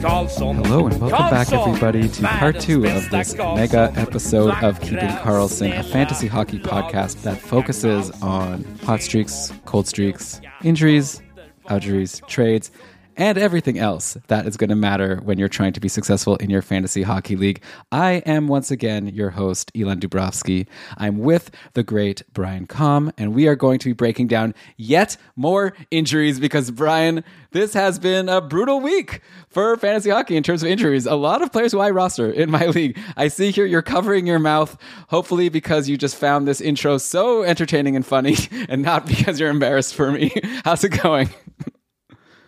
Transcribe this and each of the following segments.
Hello and welcome back, everybody, to part two of this mega episode of Keeping Karlsson, a fantasy hockey podcast that focuses on hot streaks, cold streaks, injuries, outjuries, trades, and everything else that is going to matter when you're trying to be successful in your fantasy hockey league. I am once again your host, Elon Dubrovsky. I'm with the great Brian Com, and we are going to be breaking down yet more injuries because, Brian, this has been a brutal week for fantasy hockey in terms of injuries. A lot of players who I roster in my league. I see here you're covering your mouth, hopefully because you just found this intro so entertaining and funny, and not because you're embarrassed for me. How's it going?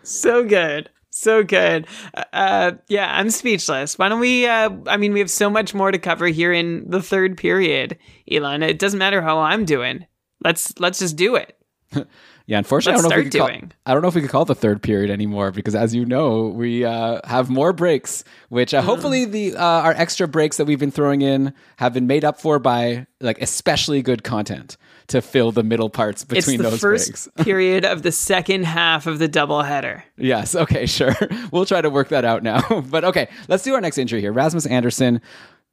So good. So good. Uh, yeah, I'm speechless. Why don't we? Uh, I mean, we have so much more to cover here in the third period, Elon. It doesn't matter how I'm doing. Let's let's just do it. Yeah, unfortunately, Let's I don't know if we could call. I don't know if we could call it the third period anymore because, as you know, we uh, have more breaks. Which uh, hopefully the uh, our extra breaks that we've been throwing in have been made up for by like especially good content to fill the middle parts between It's the those first breaks. period of the second half of the doubleheader. Yes. Okay. Sure. We'll try to work that out now. but okay, let's do our next injury here. Rasmus Andersson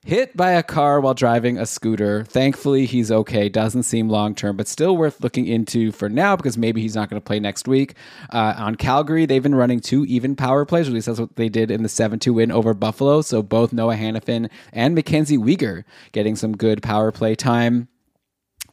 hit by a car while driving a scooter. Thankfully, he's okay. Doesn't seem long term, but still worth looking into for now because maybe he's not going to play next week. Uh, on Calgary, they've been running two even power plays. At least that's what they did in the 7 2 win over Buffalo. So both Noah Hanifin and Mackenzie Weegar getting some good power play time.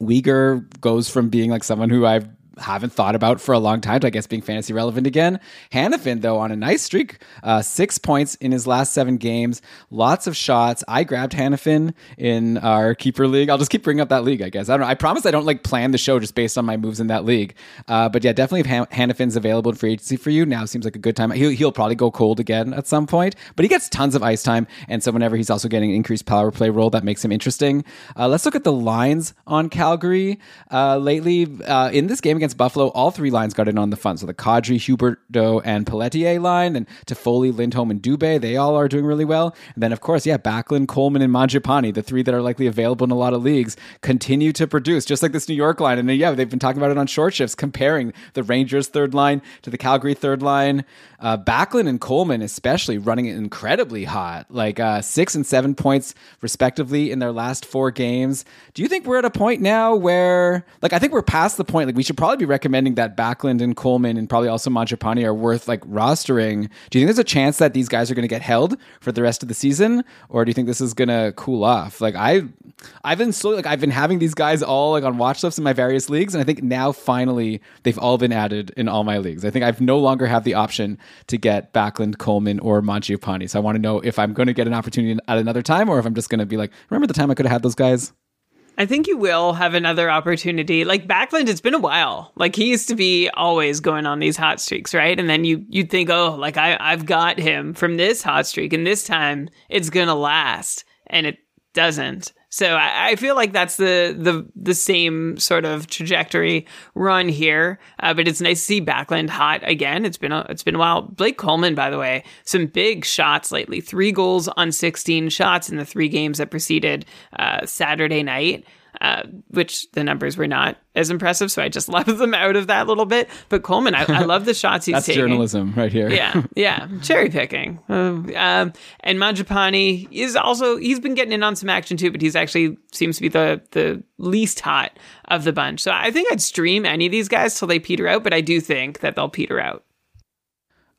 Weegar goes from being like someone who I haven't thought about for a long time I guess being fantasy relevant again. Hanifin though on a nice streak, uh, six points in his last seven games, lots of shots. I grabbed Hanifin in our keeper league. I'll just keep bringing up that league. I guess I don't know. I promise I don't like plan the show just based on my moves in that league. Uh, but yeah, definitely if Han- Hanifin's available in free agency for you now seems like a good time. He'll, he'll probably go cold again at some point, but he gets tons of ice time, and so whenever he's also getting an increased power play role, that makes him interesting. Uh, let's look at the lines on Calgary uh, lately. Uh, in this game against Buffalo, all three lines got in on the fun. So the Kadri, Huberdeau, and Pelletier line, and Toffoli, Lindholm, and Dubé, they all are doing really well. And then, of course, yeah, Backlund, Coleman, and Mangiapane, the three that are likely available in a lot of leagues, continue to produce, just like this New York line. And uh, yeah, they've been talking about it on short shifts, comparing the Rangers' third line to the Calgary third line. Uh, Backlund and Coleman, especially, running it incredibly hot, like uh, six and seven points respectively in their last four games. Do you think we're at a point now where, like, I think we're past the point. Like, we should probably be recommending that Backlund and Coleman and probably also Mangiapane are worth like rostering. Do you think there's a chance that these guys are going to get held for the rest of the season, or do you think this is going to cool off? Like, I, I've been slowly, like, I've been having these guys all like on watch lists in my various leagues, and I think now finally they've all been added in all my leagues. I think I've no longer have the option to get Backlund, Coleman, or Mangiapane. So I want to know if I'm going to get an opportunity at another time, or if I'm just going to be like, remember the time I could have had those guys? I think you will have another opportunity. Like Backlund, it's been a while. Like he used to be always going on these hot streaks, right? And then you you'd think, oh, like I I've got him from this hot streak, and this time it's gonna last, and it doesn't. So I, I feel like that's the the the same sort of trajectory run here. Uh, but it's nice to see Backlund hot again. It's been a it's been a while. Blake Coleman, by the way, some big shots lately. Three goals on sixteen shots in the three games that preceded uh, Saturday night. Uh, which the numbers were not as impressive, so I just left them out of that little bit. But Coleman, I, I love the shots he's That's taking. journalism right here. Yeah, yeah, cherry picking. Uh, um, and Mangiapane is also he's been getting in on some action too, but he's actually seems to be the the least hot of the bunch. So I think I'd stream any of these guys till they peter out, but I do think that they'll peter out.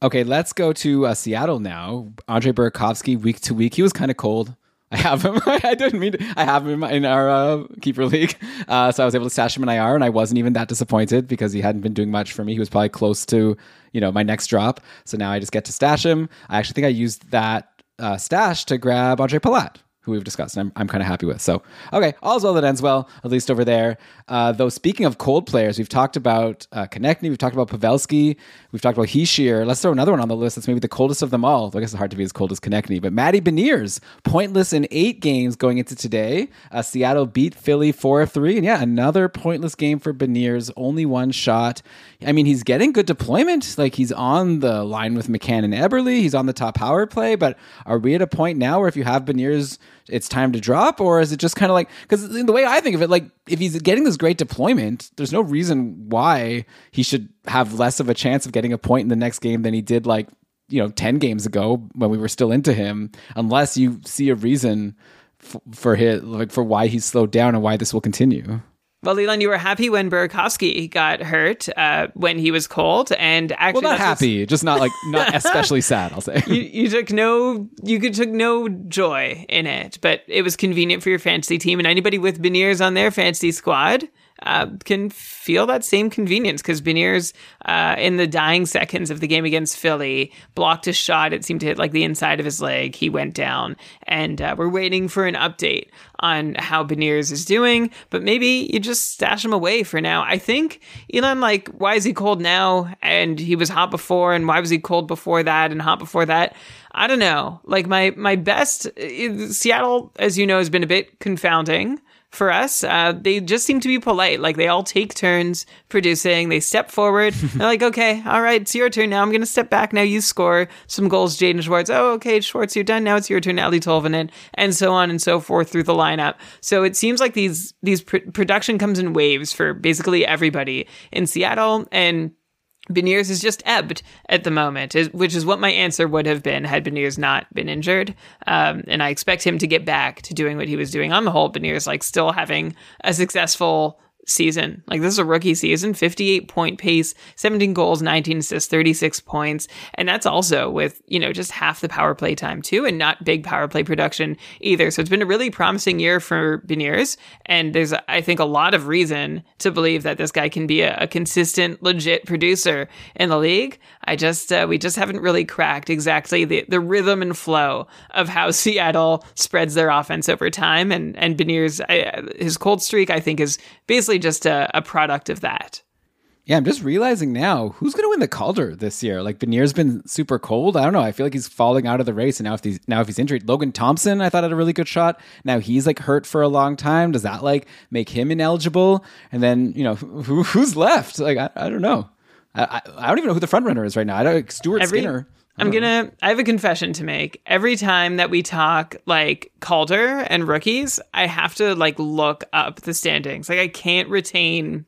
Okay, let's go to uh, Seattle now. Andre Burakovsky, week to week, he was kind of cold. I have him. I didn't mean to. I have him in our uh, keeper league, uh, so I was able to stash him in IR, and I wasn't even that disappointed because he hadn't been doing much for me. He was probably close to you know my next drop, so now I just get to stash him. I actually think I used that uh, stash to grab Ondrej Palat, who we've discussed. And I'm, I'm kind of happy with. So, okay, all's well that ends well, at least over there. Uh, though, speaking of cold players, we've talked about uh, Konecny, we've talked about Pavelski, we've talked about Hischier. Let's throw another one on the list that's maybe the coldest of them all. I guess it's hard to be as cold as Konecny, but Matty Beniers, pointless in eight games going into today. Uh, Seattle beat Philly 4 3. And yeah, another pointless game for Beniers, only one shot. I mean, he's getting good deployment. Like he's on the line with McCann and Eberle. He's on the top power play. But are we at a point now where if you have Beniers, it's time to drop, or is it just kind of like because the way I think of it, like if he's getting this great deployment, there's no reason why he should have less of a chance of getting a point in the next game than he did like you know 10 games ago when we were still into him unless you see a reason f- for his like for why he's slowed down and why this will continue well, Leland, you were happy when Burakovsky got hurt uh, when he was cold, and actually, well, not happy, just not like not especially sad. I'll say you, you took no, you could took no joy in it, but it was convenient for your fantasy team, and anybody with Beniers on their fantasy squad uh, can feel that same convenience because Beniers, uh, in the dying seconds of the game against Philly, blocked a shot. It seemed to hit like the inside of his leg. He went down, and uh, we're waiting for an update on how Beniers is doing. But maybe you just stash him away for now. I think Elon, like, why is he cold now? And he was hot before, and why was he cold before that and hot before that? I don't know. Like my my best uh, Seattle, as you know, has been a bit confounding for us. Uh, they just seem to be polite. Like they all take turns producing. They step forward. They're like, okay, all right, it's your turn now. I'm going to step back now. You score some goals, Jaden Schwartz. Oh, okay, Schwartz, you're done. Now it's your turn, Eeli Tolvanen, and so on and so forth through the lineup. So it seems like these these pr- production comes in waves for basically everybody in Seattle and Beniers is just ebbed at the moment, which is what my answer would have been had Beniers not been injured. Um, and I expect him to get back to doing what he was doing on the whole. Beniers like still having a successful season. Like this is a rookie season, 58 point pace, 17 goals, 19 assists, 36 points. And that's also with, you know, just half the power play time too and not big power play production either. So it's been a really promising year for Beniers. And there's, I think, a lot of reason to believe that this guy can be a, a consistent, legit producer in the league. I just, uh, we just haven't really cracked exactly the, the rhythm and flow of how Seattle spreads their offense over time. And, and Beniers, I, his cold streak, I think is basically just a, a product of that. Yeah, I'm just realizing now who's going to win the Calder this year. Like Benier's been super cold. I don't know. I feel like he's falling out of the race. And now if he's now if he's injured, Logan Thompson, I thought had a really good shot. Now he's like hurt for a long time. Does that like make him ineligible? And then you know who who's left? Like I, I don't know. I, I don't even know who the front runner is right now. I don't Stuart Every, Skinner. I'm gonna. I have a confession to make. Every time that we talk like Calder and rookies, I have to like look up the standings. Like I can't retain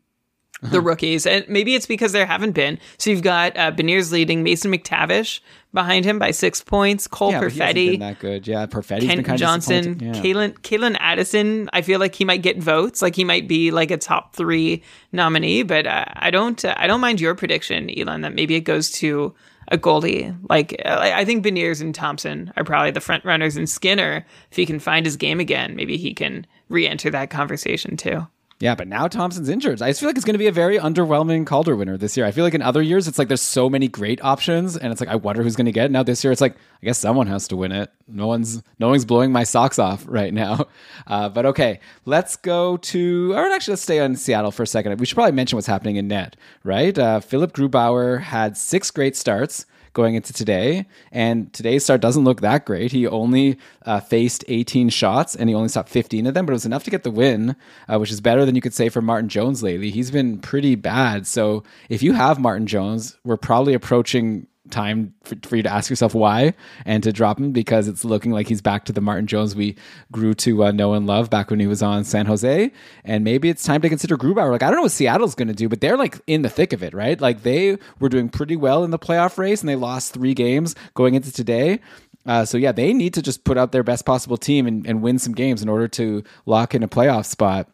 the rookies, and maybe it's because there haven't been. So you've got uh, Beniers leading, Mason McTavish behind him by six points, Cole yeah, Perfetti, been that good, yeah. Perfetti's Kent been kind Johnson, of yeah. Calen Calen Addison. I feel like he might get votes, like he might be like a top three nominee. But uh, I don't. Uh, I don't mind your prediction, Elon, that maybe it goes to a goalie. Like I think Beniers and Thompson are probably the front runners, and Skinner, if he can find his game again, maybe he can re-enter that conversation too. Yeah, but now Thompson's injured. I just feel like it's going to be a very underwhelming Calder winner this year. I feel like in other years, it's like there's so many great options, and it's like I wonder who's going to get it. Now this year, it's like I guess someone has to win it. No one's no one's blowing my socks off right now. Uh, but okay, let's go to. Or actually, let's stay on Seattle for a second. We should probably mention what's happening in net, right? Uh, Philipp Grubauer had six great starts going into today. And today's start doesn't look that great. He only uh, faced 18 shots and he only stopped 15 of them, but it was enough to get the win, uh, which is better than you could say for Martin Jones lately. He's been pretty bad. So if you have Martin Jones, we're probably approaching time for, for, you to ask yourself why and to drop him because it's looking like he's back to the Martin Jones we grew to uh, know and love back when he was on San Jose. And maybe it's time to consider Grubauer. Like, I don't know what Seattle's going to do, but they're like in the thick of it, right? Like, they were doing pretty well in the playoff race and they lost three games going into today. Uh, so yeah, they need to just put out their best possible team and, and win some games in order to lock in a playoff spot.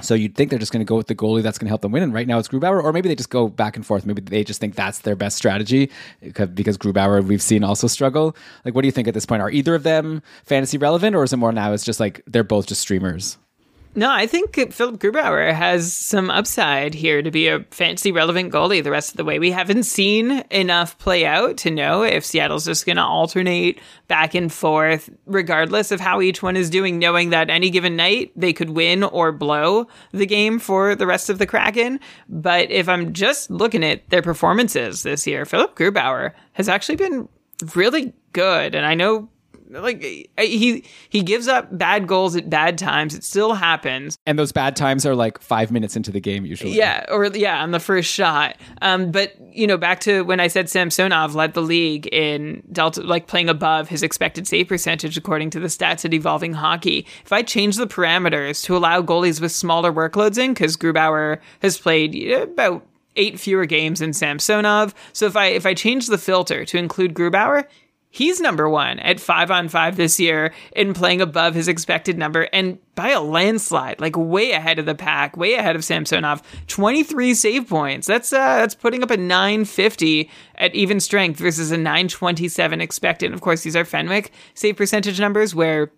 So you'd think they're just going to go with the goalie that's going to help them win. And right now it's Grubauer, or maybe they just go back and forth. Maybe they just think that's their best strategy because Grubauer we've seen also struggle. Like, what do you think at this point? Are either of them fantasy relevant, or is it more now? It's just like they're both just streamers. No, I think Philipp Grubauer has some upside here to be a fancy relevant goalie the rest of the way. We haven't seen enough play out to know if Seattle's just going to alternate back and forth, regardless of how each one is doing, knowing that any given night they could win or blow the game for the rest of the Kraken. But if I'm just looking at their performances this year, Philipp Grubauer has actually been really good. And I know like he he gives up bad goals at bad times. It still happens. And those bad times are like five minutes into the game usually. Yeah, or yeah, on the first shot. Um, but you know, back to when I said Samsonov led the league in Delta, like playing above his expected save percentage according to the stats at Evolving Hockey. If I change the parameters to allow goalies with smaller workloads in, because Grubauer has played about eight fewer games than Samsonov. So if I if I change the filter to include Grubauer, he's number one at five on five this year in playing above his expected number and by a landslide, like way ahead of the pack, way ahead of Samsonov. 23 save points. That's uh, that's putting up a 950 at even strength versus a 927 expected. And of course, these are Fenwick save percentage numbers where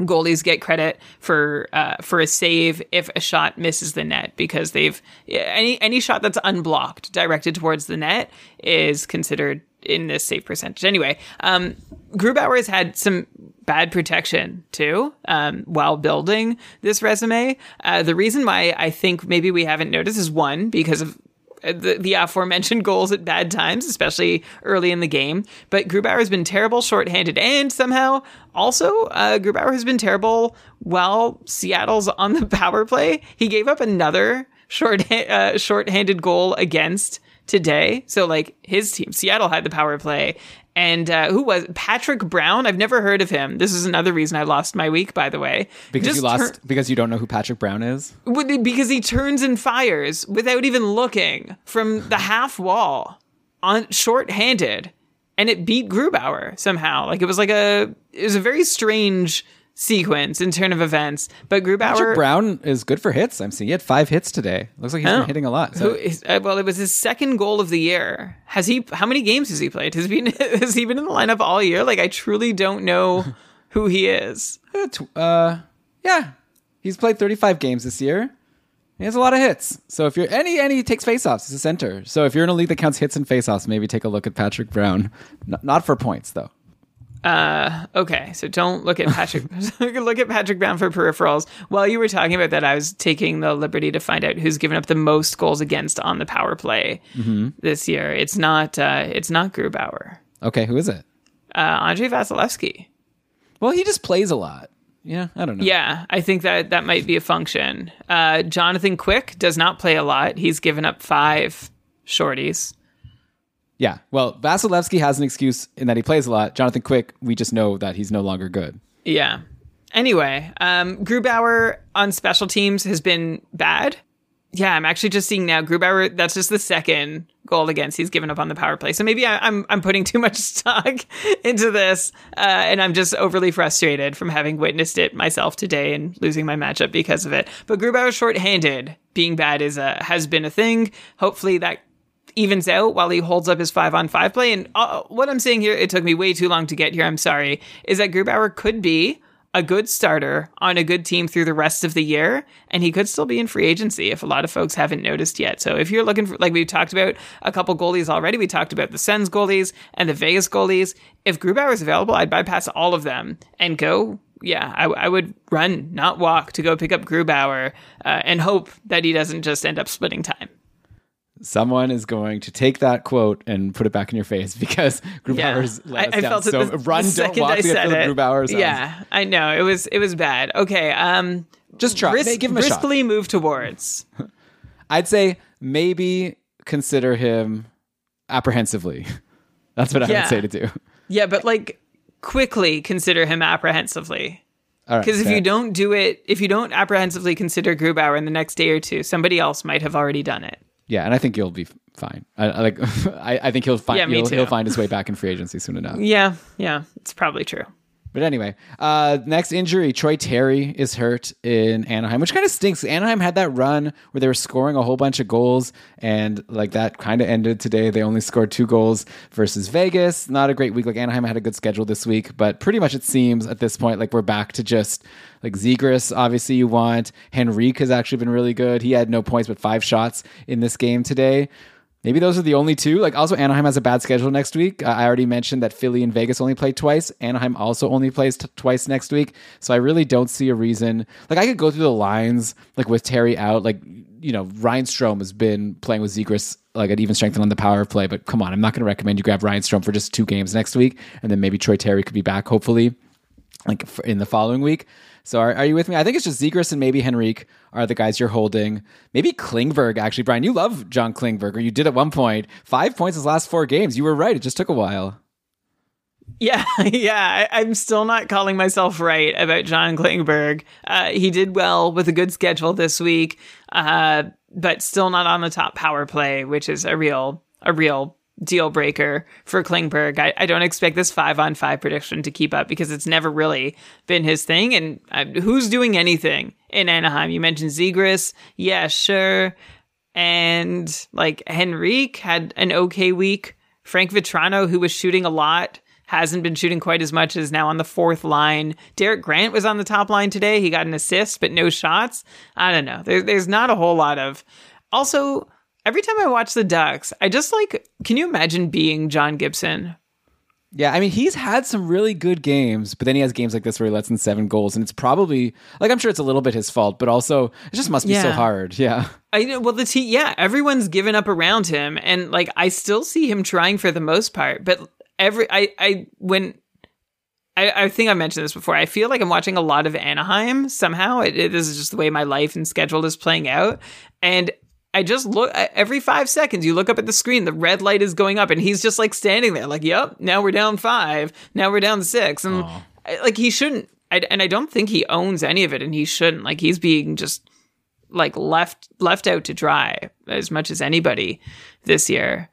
goalies get credit for uh, for a save if a shot misses the net because they've any any shot that's unblocked directed towards the net is considered in this save percentage. Anyway, um, Grubauer has had some bad protection too um, while building this resume. Uh, the reason why I think maybe we haven't noticed is one because of the, the aforementioned goals at bad times, especially early in the game. But Grubauer has been terrible shorthanded, and somehow also uh, Grubauer has been terrible while Seattle's on the power play. He gave up another short uh, shorthanded goal against today. So like his team, Seattle had the power play, and uh, who was Patrick Brown? I've never heard of him. This is another reason I lost my week, by the way. Because Just you lost tur- because you don't know who Patrick Brown is. Because he turns and fires without even looking from the half wall on short-handed, and it beat Grubauer somehow. Like it was like a it was a very strange sequence in turn of events. But Grubauer Patrick Brown is good for hits. I'm seeing he had five hits today. Looks like he's been oh. hitting a lot. So. uh, well, it was his second goal of the year. Has he? How many games has he played? Has he been has he been in the lineup all year? Like I truly don't know who he is. Uh, yeah, he's played 35 games this year. He has a lot of hits. So if you're any any takes faceoffs, he's a center. So if you're in a league that counts hits and faceoffs, maybe take a look at Patrick Brown. N- not for points though. Uh, okay, so don't look at Patrick. look at Patrick Brown for peripherals. While you were talking about that, I was taking the liberty to find out who's given up the most goals against on the power play mm-hmm. this year. It's not. Uh, it's not Grubauer. Okay, who is it? Uh, Andrei Vasilevskiy. Well, he just plays a lot. Yeah, I don't know. Yeah, I think that that might be a function. Uh, Jonathan Quick does not play a lot. He's given up five shorties. Yeah. Well, Vasilevskiy has an excuse in that he plays a lot. Jonathan Quick, we just know that he's no longer good. Yeah. Anyway, um, Grubauer on special teams has been bad. Yeah, I'm actually just seeing now Grubauer. That's just the second goal against he's given up on the power play. So maybe I, am I'm, I'm putting too much stock into this, uh, and I'm just overly frustrated from having witnessed it myself today and losing my matchup because of it. But Grubauer short-handed being bad is a has been a thing. Hopefully that evens out while he holds up his five on five play. And uh, what I'm saying here, it took me way too long to get here. I'm sorry. Is that Grubauer could be a good starter on a good team through the rest of the year, and he could still be in free agency if a lot of folks haven't noticed yet. So if you're looking for, like we've talked about a couple goalies already, we talked about the Sens goalies and the Vegas goalies. If Grubauer is available, I'd bypass all of them and go yeah, I, I, would run, not walk, to go pick up Grubauer uh, and hope that he doesn't just end up splitting time someone is going to take that quote and put it back in your face because Grubauer's yeah. let us I, I down. so the, run, the don't walk I to get Grubauer. Yeah, I know it was it was bad. Okay, um, just try. Risk, give him a briskly shot. move towards. I'd say maybe consider him apprehensively. That's what I yeah. would say to do. Yeah, but like quickly consider him apprehensively. Because right, if you don't do it, if you don't apprehensively consider Grubauer in the next day or two, somebody else might have already done it. Yeah, and I think he'll be fine. I, I like. I, I, think he'll find. Yeah, he'll, he'll, find his way back in free agency soon enough. Yeah, yeah, it's probably true. But anyway, uh, next injury, Troy Terry is hurt in Anaheim, which kind of stinks. Anaheim had that run where they were scoring a whole bunch of goals, and like that kind of ended today. They only scored two goals versus Vegas. Not a great week. Like Anaheim had a good schedule this week, but pretty much it seems at this point like we're back to just like Zegras. Obviously, you want Henrique has actually been really good. He had no points but five shots in this game today. Maybe those are the only two. Like, also, Anaheim has a bad schedule next week. Uh, I already mentioned that Philly and Vegas only play twice. Anaheim also only plays t- twice next week. So I really don't see a reason. Like, I could go through the lines, like with Terry out. Like, you know, Ryan Strome has been playing with Zegras like at even strengthen on the power play. But come on, I'm not going to recommend you grab Ryan Strome for just two games next week, and then maybe Troy Terry could be back hopefully, like in the following week. So are, are you with me? I think it's just Zegras and maybe Henrique are the guys you're holding. Maybe Klingberg, actually. Brian, you love John Klingberg, or you did at one point. Five points his last four games. You were right. It just took a while. Yeah, yeah. I, am still not calling myself right about John Klingberg. Uh, he did well with a good schedule this week, uh, but still not on the top power play, which is a real, a real deal breaker for Klingberg. I, I, don't expect this five on five prediction to keep up because it's never really been his thing. And uh, who's doing anything in Anaheim? You mentioned Zegras. Yeah, sure. And like Henrique had an okay week. Frank Vatrano, who was shooting a lot, hasn't been shooting quite as much as now on the fourth line. Derek Grant was on the top line today. He got an assist, but no shots. I don't know. There, there's not a whole lot of. Also, every time I watch the Ducks, I just like, can you imagine being John Gibson? Yeah, I mean, he's had some really good games, but then he has games like this where he lets in seven goals, and it's probably like I'm sure it's a little bit his fault, but also it just must be yeah. so hard. Yeah, I know. Well, the team, yeah, everyone's given up around him, and like I still see him trying for the most part, but every I I when I, I, think I mentioned this before. I feel like I'm watching a lot of Anaheim somehow. It, it, this is just the way my life and schedule is playing out. And I just look every five seconds. You look up at the screen, the red light is going up, and he's just like standing there, like, "Yep, now we're down five. Now we're down six. and Aww. like he shouldn't. I, and I don't think he owns any of it, and he shouldn't. Like he's being just like left left out to dry as much as anybody this year.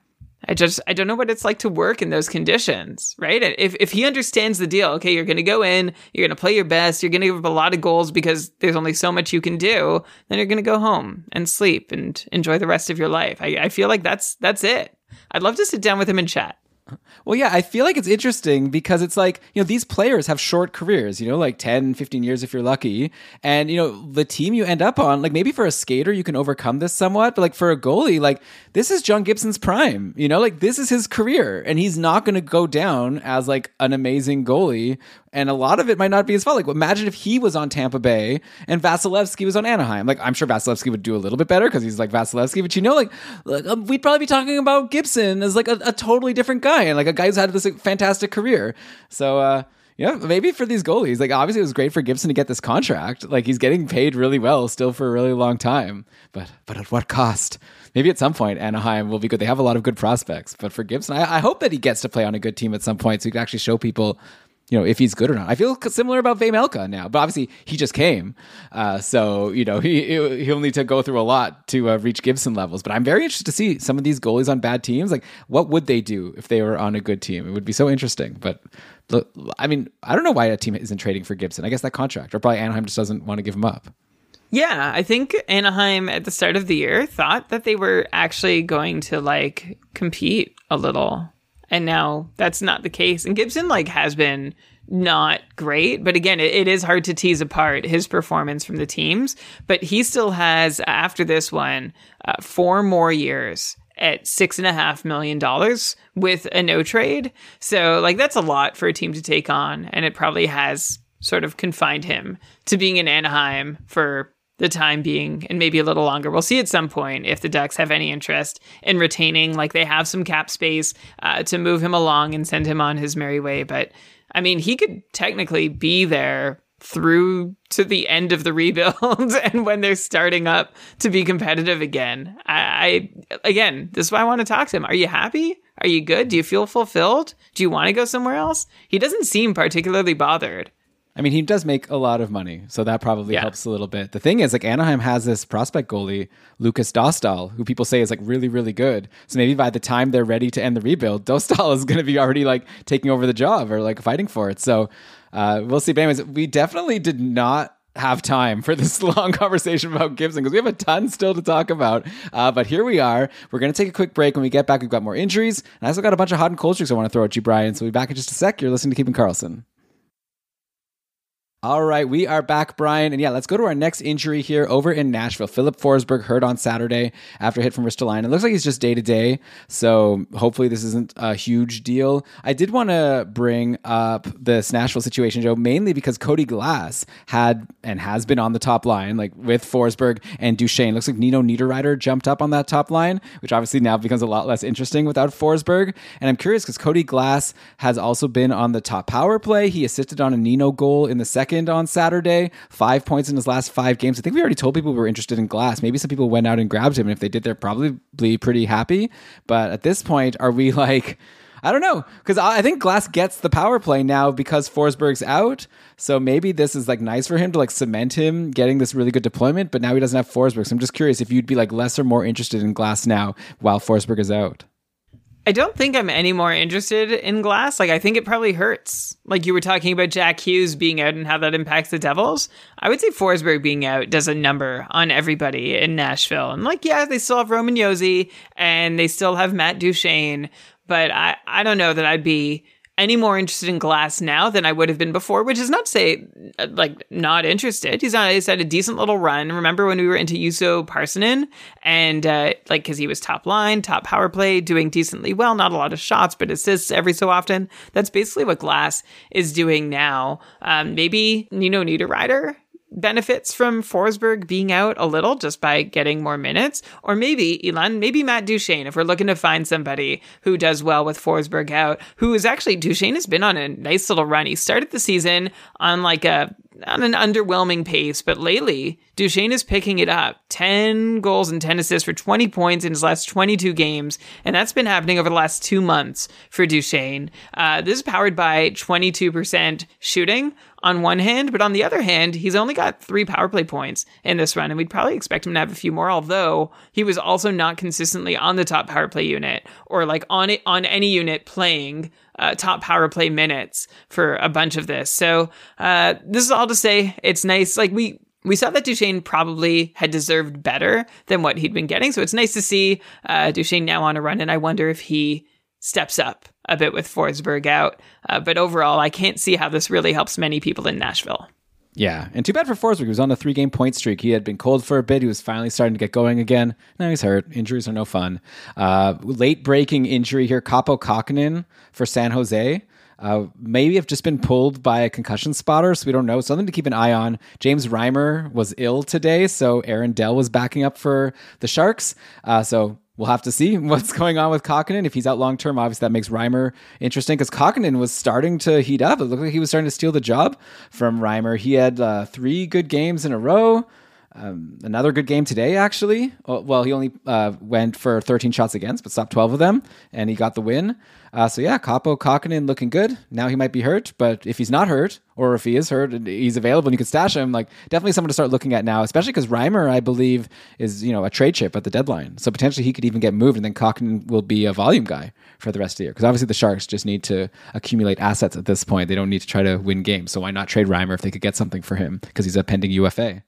I just I don't know what it's like to work in those conditions, right? If if he understands the deal, okay, you're going to go in, you're going to play your best, you're going to give up a lot of goals because there's only so much you can do, then you're going to go home and sleep and enjoy the rest of your life. I, I feel like that's that's it. I'd love to sit down with him and chat. Well, yeah, I feel like it's interesting because it's like, you know, these players have short careers, you know, like 10, 15 years if you're lucky. And, you know, the team you end up on, like maybe for a skater, you can overcome this somewhat, but like for a goalie, like this is John Gibson's prime, you know, like this is his career and he's not going to go down as like an amazing goalie and a lot of it might not be his fault. Like, imagine if he was on Tampa Bay and Vasilevskiy was on Anaheim. Like, I'm sure Vasilevskiy would do a little bit better because he's like Vasilevskiy, but you know, like, like um, we'd probably be talking about Gibson as like a, a, totally different guy and like a guy who's had this like, fantastic career. So, uh, yeah, maybe for these goalies, like obviously it was great for Gibson to get this contract. Like he's getting paid really well still for a really long time. But but at what cost? Maybe at some point Anaheim will be good. They have a lot of good prospects. But for Gibson, I, I hope that he gets to play on a good team at some point so he can actually show people you know, if he's good or not. I feel similar about Vejmelka now, but obviously he just came, uh, so you know he he'll need to go through a lot to uh, reach Gibson levels. But I'm very interested to see some of these goalies on bad teams. Like, what would they do if they were on a good team? It would be so interesting. But I mean, I don't know why a team isn't trading for Gibson. I guess that contract, or probably Anaheim just doesn't want to give him up. Yeah, I think Anaheim at the start of the year thought that they were actually going to like compete a little and now that's not the case. And Gibson like has been not great, but again, it, it is hard to tease apart his performance from the teams. But he still has after this one uh, four more years at six and a half million dollars with a no trade. So like that's a lot for a team to take on, and it probably has sort of confined him to being in Anaheim for the time being and maybe a little longer. We'll see at some point if the Ducks have any interest in retaining, like they have some cap space uh, to move him along and send him on his merry way. But I mean, he could technically be there through to the end of the rebuild and when they're starting up to be competitive again. I, I again, this is why I want to talk to him. Are you happy? Are you good? Do you feel fulfilled? Do you want to go somewhere else? He doesn't seem particularly bothered. I mean, he does make a lot of money, so that probably yeah. helps a little bit. The thing is, like Anaheim has this prospect goalie, Lukas Dostal, who people say is like really, really good. So maybe by the time they're ready to end the rebuild, Dostal is going to be already like taking over the job or like fighting for it. So Uh, we'll see. But anyways, we definitely did not have time for this long conversation about Gibson because we have a ton still to talk about. Uh, but here we are. We're going to take a quick break. When we get back, we've got more injuries. And I also got a bunch of hot and cold streaks I want to throw at you, Brian. So we'll be back in just a sec. You're listening to Keeping Karlsson. All right, we are back, Brian. And yeah, let's go to our next injury here over in Nashville. Filip Forsberg hurt on Saturday after a hit from Ristolainen. It looks like he's just day to day. So hopefully this isn't a huge deal. I did want to bring up this Nashville situation, Joe, mainly because Cody Glass had and has been on the top line, like with Forsberg and Duchene. Looks like Nino Niederreiter jumped up on that top line, which obviously now becomes a lot less interesting without Forsberg. And I'm curious because Cody Glass has also been on the top power play. He assisted on a Nino goal in the second on Saturday, five points in his last five games. I think we already told people we were interested in Glass. Maybe some people went out and grabbed him, and if they did, they're probably pretty happy. But at this point, are we like? I don't know because I think Glass gets the power play now because Forsberg's out. So maybe this is like nice for him to like cement him getting this really good deployment. But now he doesn't have Forsberg. So I'm just curious if you'd be like less or more interested in Glass now while Forsberg is out. I don't think I'm any more interested in Glass. Like, I think it probably hurts. Like, you were talking about Jack Hughes being out and how that impacts the Devils. I would say Forsberg being out does a number on everybody in Nashville. And, like, yeah, they still have Roman Josi and they still have Matt Duchene, but I, I don't know that I'd be any more interested in Glass now than I would have been before, which is not to say uh, like not interested. He's on he's had a decent little run. Remember when we were into Juuso Parssinen and uh, like because he was top line, top power play, doing decently well, not a lot of shots, but assists every so often. That's basically what Glass is doing now. Um, maybe Nino Niederreiter benefits from Forsberg being out a little just by getting more minutes. Or maybe, Elon, maybe Matt Duchene, if we're looking to find somebody who does well with Forsberg out, who is actually, Duchene has been on a nice little run. He started the season on like a, on an underwhelming pace, but lately, Duchene is picking it up. 10 goals and 10 assists for 20 points in his last 22 games. And that's been happening over the last two months for Duchene. Uh, this is powered by 22% shooting on one hand, but on the other hand, he's only got three power play points in this run, and we'd probably expect him to have a few more. Although he was also not consistently on the top power play unit or like on it on any unit playing uh, top power play minutes for a bunch of this. So uh, this is all to say, it's nice. Like we we saw that Duchene probably had deserved better than what he'd been getting. So it's nice to see uh, Duchene now on a run, and I wonder if he steps up a bit with Forsberg out. Uh, but overall, I can't see how this really helps many people in Nashville. Yeah, and too bad for Forsberg. He was on a three game point streak. He had been cold for a bit. He was finally starting to get going again. Now he's hurt. Injuries are no fun. Uh, late breaking injury here. Kaapo Kähkönen for San Jose. Uh, maybe have just been pulled by a concussion spotter, so we don't know. Something to keep an eye on. James Reimer was ill today, so Aaron Dell was backing up for the Sharks. Uh, so we'll have to see what's going on with Kähkönen. If he's out long term, obviously that makes Reimer interesting because Kähkönen was starting to heat up. It looked like he was starting to steal the job from Reimer. He had uh, three good games in a row. Um, another good game today, actually. Well, he only uh, went for 13 shots against, but stopped 12 of them, and he got the win. Uh, so yeah, Kaapo Kähkönen looking good. Now he might be hurt, but if he's not hurt, or if he is hurt and he's available and you can stash him, like definitely someone to start looking at now, especially because Reimer, I believe, is you know a trade chip at the deadline. So potentially he could even get moved, and then Kähkönen will be a volume guy for the rest of the year. Because obviously the Sharks just need to accumulate assets at this point. They don't need to try to win games. So why not trade Reimer if they could get something for him because he's a pending UFA.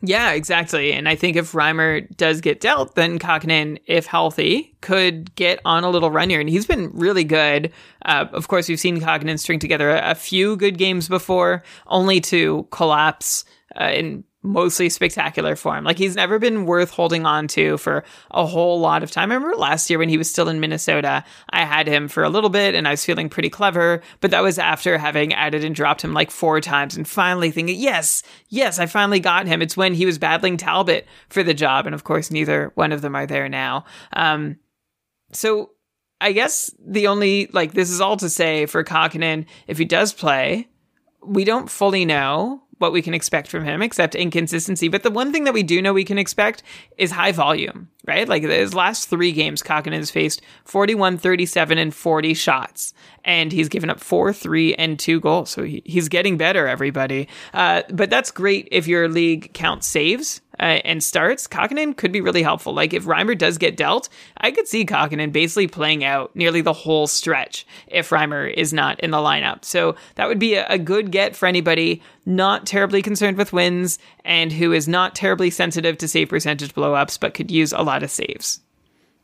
Yeah, exactly. And I think if Reimer does get dealt, then Kähkönen, if healthy, could get on a little run here. And he's been really good. Uh, of course, we've seen Kähkönen string together a, a, few good games before, only to collapse uh, in mostly spectacular form. Like he's never been worth holding on to for a whole lot of time. I remember last year when he was still in Minnesota, I had him for a little bit and I was feeling pretty clever, but that was after having added and dropped him like four times and finally thinking, yes, yes, I finally got him. It's when he was battling Talbot for the job. And of course, neither one of them are there now. Um, so I guess the only, like, this is all to say for Kähkönen, if he does play, we don't fully know what we can expect from him, except inconsistency. But the one thing that we do know we can expect is high volume, right? Like his last three games, Kähkönen has faced 41, 37, and 40 shots. And he's given up four, three, and two goals. So he, he's getting better, everybody. Uh, but that's great if your league counts saves uh, and starts, Kahkonen could be really helpful. Like if Reimer does get dealt, I could see Kahkonen basically playing out nearly the whole stretch if Reimer is not in the lineup. So that would be a, a good get for anybody not terribly concerned with wins and who is not terribly sensitive to save percentage blowups, but could use a lot of saves.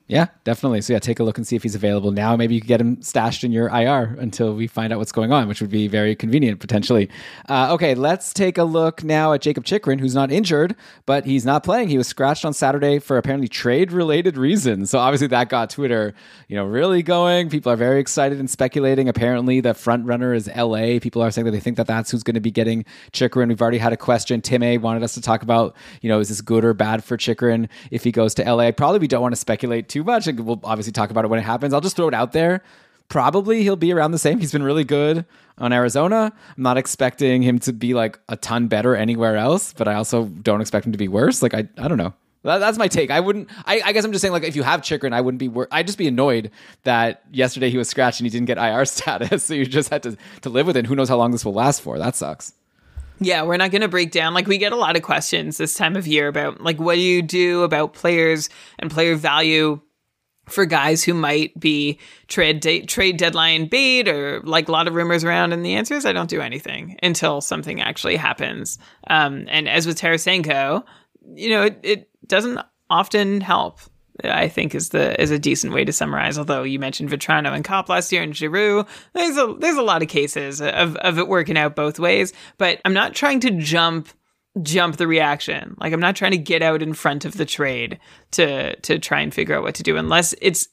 Yeah, definitely. So yeah, take a look and see if he's available now. Maybe you could get him stashed in your IR until we find out what's going on, which would be very convenient potentially. Uh, okay, let's take a look now at Jakob Chychrun, who's not injured, but he's not playing. He was scratched on Saturday for apparently trade-related reasons. So obviously that got Twitter, you know, really going. People are very excited and speculating. Apparently the front runner is LA. People are saying that they think that that's who's going to be getting Chychrun. We've already had a question. Tim A wanted us to talk about, you know, is this good or bad for Chychrun if he goes to LA? Probably we don't want to speculate too much. We'll obviously talk about it when it happens. I'll just throw it out there. Probably he'll be around the same. He's been really good on Arizona. I'm not expecting him to be like a ton better anywhere else, but I also don't expect him to be worse. Like I, I don't know. That, that's my take. I wouldn't. I, I, guess I'm just saying, like, if you have Chychrun, I wouldn't be. Wor- I'd just be annoyed that yesterday he was scratched and he didn't get IR status, so you just had to to live with it. Who knows how long this will last for? That sucks. Yeah, we're not going to break down. Like, we get a lot of questions this time of year about, like, what do you do about players and player value for guys who might be trade de- trade deadline bait or like a lot of rumors around. And the answer is I don't do anything until something actually happens. Um, and as with Tarasenko, you know, it, it doesn't often help. I think is the is a decent way to summarize. Although you mentioned Vatrano and Copp last year and Giroux, there's a there's a lot of cases of of it working out both ways. But I'm not trying to jump jump the reaction. Like I'm not trying to get out in front of the trade to to try and figure out what to do unless it's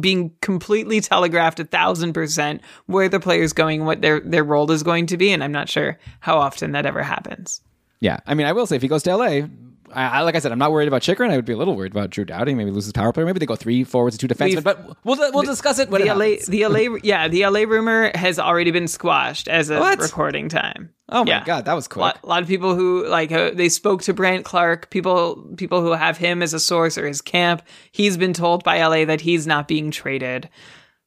being completely telegraphed a thousand percent where the player's going, what their their role is going to be, and I'm not sure how often that ever happens. Yeah, I mean, I will say if he goes to LA, I, like I said, I'm not worried about Chychrun. I would be a little worried about Drew Doughty. Maybe loses power play. Maybe they go three forwards and two defensemen. We've, but we'll we'll discuss it when the it LA happens. the LA yeah the LA rumor has already been squashed as of What? recording time. Oh my Yeah. god, that was A quick. lot, a lot of people who like uh, they spoke to Brant Clark. People people who have him as a source or his camp. He's been told by LA that he's not being traded.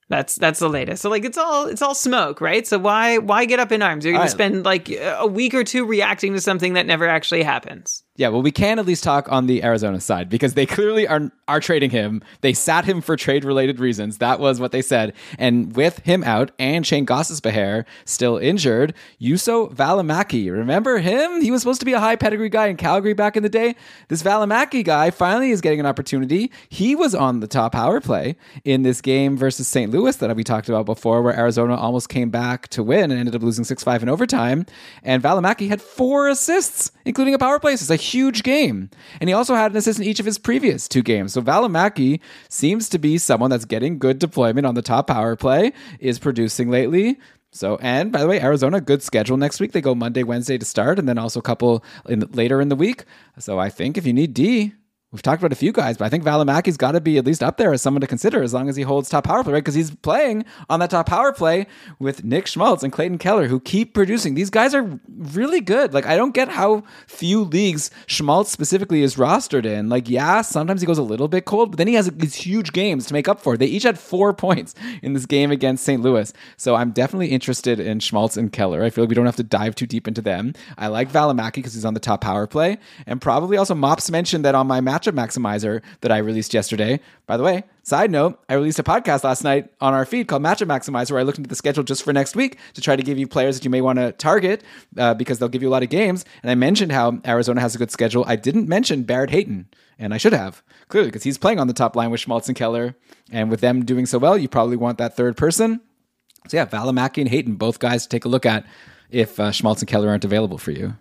That's that's the latest. So like it's all it's all smoke, right? So why why get up in arms? You're going All to spend like a week or two reacting to something that never actually happens. Yeah, well, we can at least talk on the Arizona side because they clearly are are trading him. They sat him for trade related reasons. That was what they said. And with him out and Shayne Gostisbehere still injured, Juuso Valimaki, remember him? He was supposed to be a high pedigree guy in Calgary back in the day. This Valimaki guy finally is getting an opportunity. He was on the top power play in this game versus St. Louis that we talked about before, where Arizona almost came back to win and ended up losing 6 5 in overtime. And Valimaki had four assists, including a power play assist. A huge game. And he also had an assist in each of his previous two games. So Valimaki seems to be someone that's getting good deployment on the top power play, is producing lately. So, and by the way, Arizona, good schedule next week. They go Monday, Wednesday to start, and then also a couple in, later in the week. So I think if you need D, We've talked about a few guys, but I think Valimaki's got to be at least up there as someone to consider as long as he holds top power play, right? Because he's playing on that top power play with Nick Schmaltz and Clayton Keller, who keep producing. These guys are really good. Like, I don't get how few leagues Schmaltz specifically is rostered in. Like, yeah, sometimes he goes a little bit cold, but then he has these huge games to make up for. They each had four points in this game against St. Louis. So I'm definitely interested in Schmaltz and Keller. I feel like we don't have to dive too deep into them. I like Valimaki because he's on the top power play. And probably also Mops mentioned that on my matchup maximizer that I released yesterday. By the way, side note, I released a podcast last night on our feed called Matchup Maximizer where I looked into the schedule just for next week to try to give you players that you may want to target uh, because they'll give you a lot of games. And I mentioned how Arizona has a good schedule. I didn't mention Barrett Hayton, and I should have, clearly, because he's playing on the top line with Schmaltz and Keller. And with them doing so well, you probably want that third person. So yeah, Valimaki and Hayton, both guys to take a look at if uh, Schmaltz and Keller aren't available for you.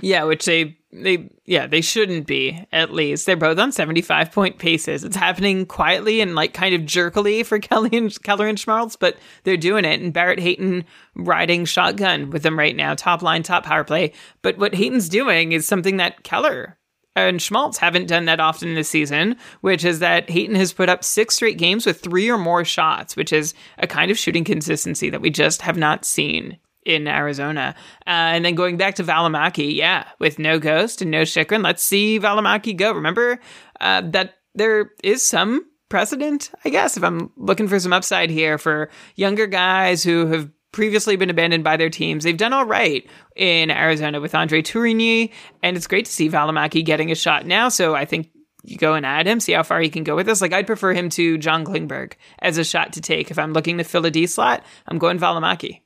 Yeah, which they they yeah they shouldn't be at least. They're both on seventy five point paces. It's happening quietly and like kind of jerkily for Kelly and Keller and Schmaltz, but they're doing it. And Barrett Hayton riding shotgun with them right now, top line, top power play. But what Hayton's doing is something that Keller and Schmaltz haven't done that often this season, which is that Hayton has put up six straight games with three or more shots, which is a kind of shooting consistency that we just have not seen in Arizona. Uh, and then going back to Valimaki, yeah, with no Ghost and no Chychrun, let's see Valimaki go. Remember uh, that there is some precedent, I guess, if I'm looking for some upside here for younger guys who have previously been abandoned by their teams. They've done all right in Arizona with Andre Tourigny, and it's great to see Valimaki getting a shot now. So I think you go and add him, see how far he can go with this. Like I'd prefer him to John Klingberg as a shot to take. If I'm looking to fill a D slot, I'm going Valimaki.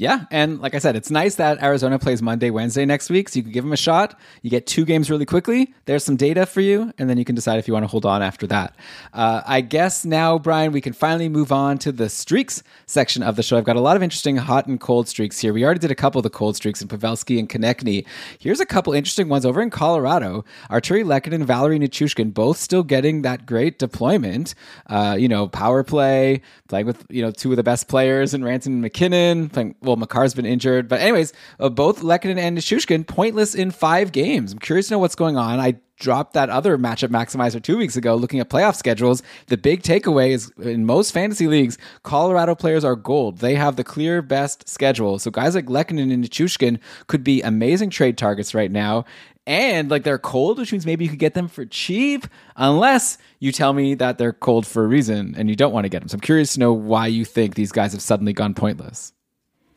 Yeah, and like I said, it's nice that Arizona plays Monday, Wednesday next week, so you can give them a shot. You get two games really quickly. There's some data for you, and then you can decide if you want to hold on after that. Uh, I guess now, Brian, we can finally move on to the streaks section of the show. I've got a lot of interesting hot and cold streaks here. We already did a couple of the cold streaks in Pavelski and Konecny. Here's a couple interesting ones over in Colorado. Arturi Lehkonen and Valeri Nichushkin both still getting that great deployment. Uh, you know, power play, playing with you know two of the best players in Rantanen and MacKinnon, playing well, Makar's been injured, but anyways, uh, both Lehkonen and Nichushkin pointless in five games. I'm curious to know what's going on. I dropped that other matchup maximizer two weeks ago looking at playoff schedules. The big takeaway is in most fantasy leagues, Colorado players are gold. They have the clear best schedule. So guys like Lehkonen and Nichushkin could be amazing trade targets right now. And like they're cold, which means maybe you could get them for cheap, unless you tell me that they're cold for a reason and you don't want to get them. So I'm curious to know why you think these guys have suddenly gone pointless.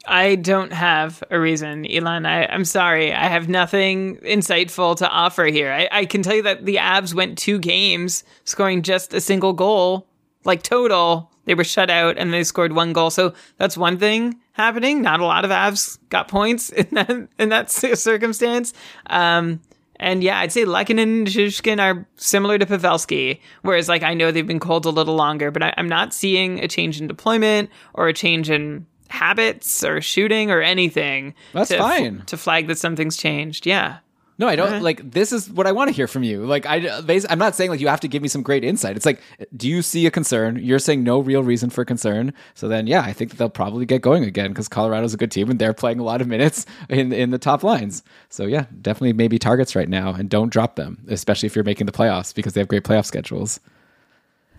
I don't have a reason, Elon. I, am sorry. I have nothing insightful to offer here. I, I can tell you that the Avs went two games scoring just a single goal, like total. They were shut out and they scored one goal. So that's one thing happening. Not a lot of Avs got points in that in that circumstance. Um, and yeah, I'd say Lehkonen and Nichushkin are similar to Pavelski, whereas like I know they've been cold a little longer, but I, I'm not seeing a change in deployment or a change in habits or shooting or anything. That's to, fine. to flag that something's changed. Yeah. No, I don't uh-huh. like this is what I want to hear from you. Like I I'm not saying like you have to give me some great insight. It's like do you see a concern? You're saying no real reason for concern. So then yeah, I think that they'll probably get going again cuz Colorado's a good team and they're playing a lot of minutes in in the top lines. So yeah, definitely maybe targets right now and don't drop them, especially if you're making the playoffs because they have great playoff schedules.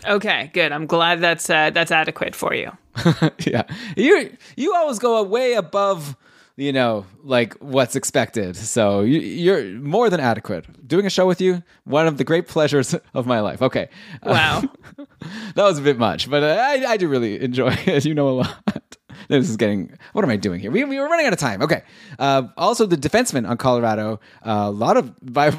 Okay, good. I'm glad that's uh, that's adequate for you. yeah, you you always go way above you know like what's expected. So you, are more than adequate. Doing a show with you, one of the great pleasures of my life. Okay, wow, uh, that was a bit much, but I I do really enjoy it. You know a lot this is getting. What am I doing here? We, we were running out of time. Okay. Uh, also, the defensemen on Colorado. Uh, a lot of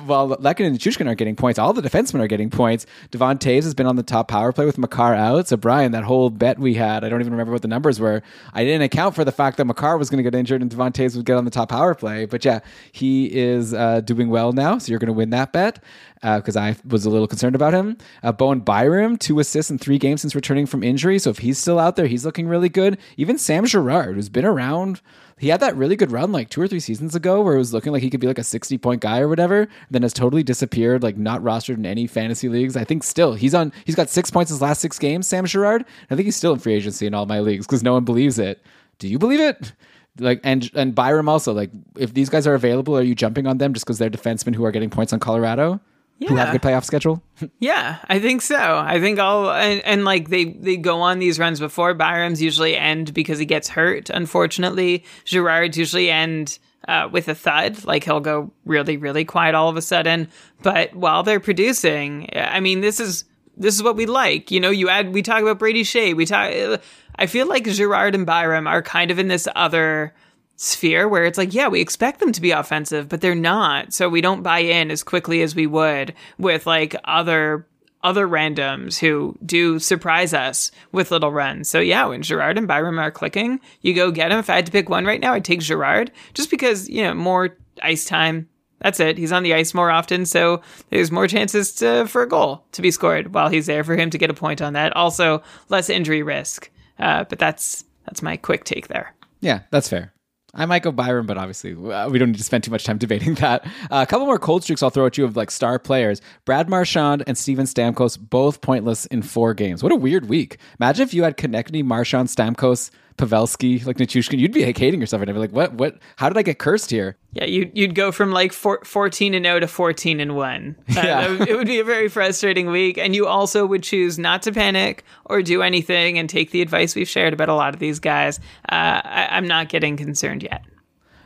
while Lehkonen and Chushkin are getting points, all the defensemen are getting points. Devon Toews has been on the top power play with Makar out. So Brian, that whole bet we had, I don't even remember what the numbers were. I didn't account for the fact that Makar was going to get injured and Devon Toews would get on the top power play. But yeah, he is uh, doing well now. So you're going to win that bet because uh, I was a little concerned about him. Uh, Bowen Byram, two assists in three games since returning from injury. So if he's still out there, he's looking really good. Even Sam Girard, who's been around, he had that really good run like two or three seasons ago where it was looking like he could be like a 60 point guy or whatever. Then has totally disappeared, like not rostered in any fantasy leagues. I think still he's on, he's got six points in his last six games, Sam Girard. I think he's still in free agency in all my leagues because no one believes it. Do you believe it? like and and Byram also like if these guys are available, are you jumping on them just because they're defensemen who are getting points on Colorado? Yeah. who have a good playoff schedule? yeah, I think so. I think all and, and, like they they go on these runs before Byram's usually end because he gets hurt. Unfortunately, Girard's usually end uh, with a thud. Like he'll go really really quiet all of a sudden. But while they're producing, I mean, this is this is what we like. You know, you add we talk about Brady Skjei, We talk. I feel like Girard and Byram are kind of in this other sphere where it's like, yeah, we expect them to be offensive, but they're not. So we don't buy in as quickly as we would with like other other randoms who do surprise us with little runs. So yeah, when Girard and Byram are clicking, you go get him. If I had to pick one right now, I'd take Girard just because, you know, more ice time. That's it. He's on the ice more often, so there's more chances to, for a goal to be scored while he's there for him to get a point on that. Also, less injury risk. Uh, but that's that's my quick take there. Yeah, that's fair. I might go Byram, but obviously uh, we don't need to spend too much time debating that. Uh, a couple more cold streaks I'll throw at you of like star players. Brad Marchand and Steven Stamkos both pointless in four games. What a weird week. Imagine if you had Konecny, Marchand, Stamkos, Pavelski, like Nichushkin, you'd be like hating yourself and I'd be like, what, what, how did I get cursed here? Yeah, you'd, you'd go from like four, 14 and 0 to 14 and 1. Uh, yeah. it would be a very frustrating week. And you also would choose not to panic or do anything and take the advice we've shared about a lot of these guys. Uh, I, I'm not getting concerned yet.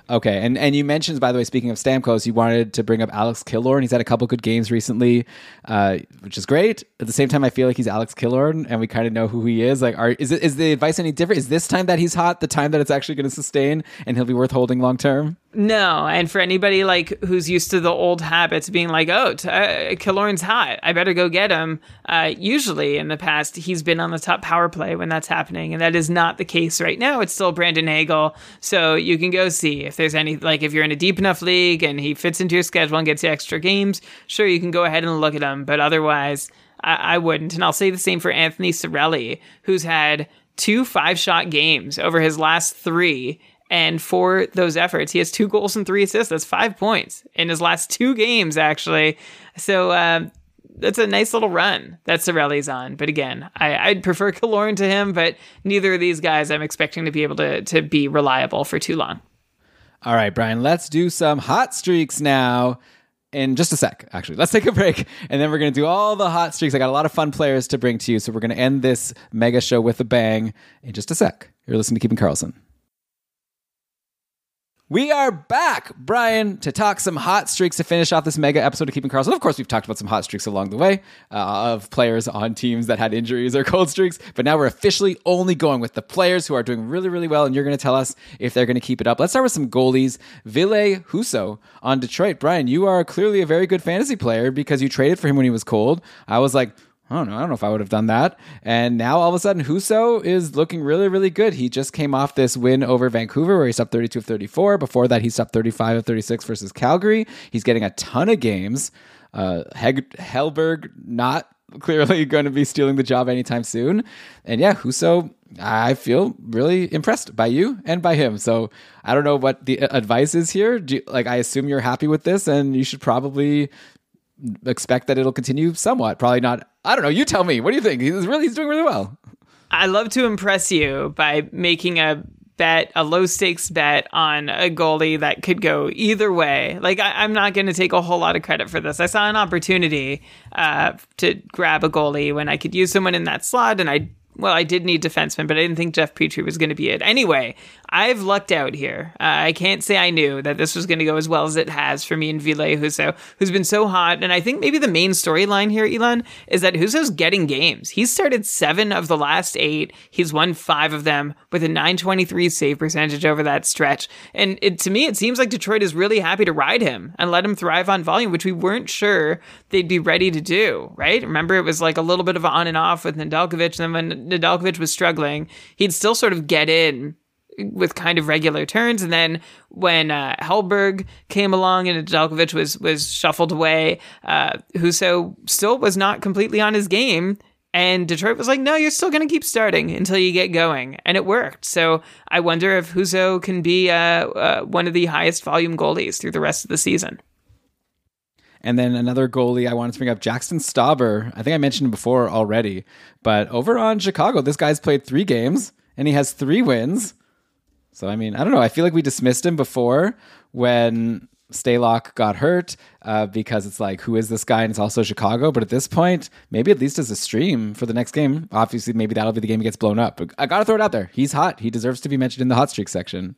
Okay, and and you mentioned, by the way, speaking of Stamkos, you wanted to bring up Alex Killorn. He's had a couple good games recently, uh, which is great. At the same time, I feel like he's Alex Killorn, and we kind of know who he is. Like, are is it, is the advice any different? Is this time that he's hot the time that it's actually going to sustain and he'll be worth holding long term? No, and for anybody like who's used to the old habits, being like, "Oh, t- uh, Killorn's hot, I better go get him." Uh, usually, in the past, he's been on the top power play when that's happening, and that is not the case right now. It's still Brandon Hagel, so you can go see if there's any like if you're in a deep enough league and he fits into your schedule and gets you extra games. Sure, you can go ahead and look at him, but otherwise, I, I wouldn't. And I'll say the same for Anthony Cirelli, who's had two five shot games over his last three and for those efforts, he has two goals and three assists. That's five points in his last two games, actually. So uh, that's a nice little run that Cirelli's on. But again, I, would prefer Killorn to him, but neither of these guys I'm expecting to be able to, to be reliable for too long. All right, Brian, let's do some hot streaks now in just a sec, actually. Let's take a break and then we're going to do all the hot streaks. I got a lot of fun players to bring to you. So we're going to end this mega show with a bang in just a sec. You're listening to Keeping Karlsson. We are back, Brian, to talk some hot streaks to finish off this mega episode of Keeping Karlsson. Of course, we've talked about some hot streaks along the way uh, of players on teams that had injuries or cold streaks, but now we're officially only going with the players who are doing really, really well, and you're going to tell us if they're going to keep it up. Let's start with some goalies. Ville Husso on Detroit. Brian, you are clearly a very good fantasy player because you traded for him when he was cold. I was like, I don't know. I don't know if I would have done that. And now all of a sudden, Husso is looking really, really good. He just came off this win over Vancouver where he's up 32 of 34. Before that, he's up 35 of 36 versus Calgary. He's getting a ton of games. Uh, Heg- Hellberg not clearly going to be stealing the job anytime soon. And yeah, Husso, I feel really impressed by you and by him. So I don't know what the advice is here. You, like, I assume you're happy with this, and you should probably expect that it'll continue somewhat. Probably not. I don't know. You tell me. What do you think? He's really he's doing really well. I love to impress you by making a bet, a low stakes bet on a goalie that could go either way. Like I, am not going to take a whole lot of credit for this. I saw an opportunity uh, to grab a goalie when I could use someone in that slot, and I well, I did need defensemen, but I didn't think Jeff Petry was going to be it. Anyway, I've lucked out here. Uh, I can't say I knew that this was going to go as well as it has for me and Ville Husso, who's been so hot. And I think maybe the main storyline here, Elon, is that Husso's getting games. He's started seven of the last eight. He's won five of them with a 923 save percentage over that stretch. And it, to me, it seems like Detroit is really happy to ride him and let him thrive on volume, which we weren't sure they'd be ready to do, right? Remember, it was like a little bit of on and off with Nedeljkovic. And then when Nedeljkovic was struggling, he'd still sort of get in with kind of regular turns. And then when uh, Hellberg came along and Nedeljkovic was was shuffled away, uh, Husso still was not completely on his game. And Detroit was like, no, you're still going to keep starting until you get going. And it worked. So I wonder if Husso can be uh, uh, one of the highest volume goalies through the rest of the season. And then another goalie I wanted to bring up, Jaxson Stauber. I think I mentioned him before already, but over on Chicago, this guy's played three games and he has three wins. So I mean, I don't know. I feel like we dismissed him before when Stalock got hurt uh, because it's like, who is this guy? And it's also Chicago. But at this point, maybe at least as a stream for the next game. Obviously, maybe that'll be the game he gets blown up. But I gotta throw it out there. He's hot. He deserves to be mentioned in the hot streak section.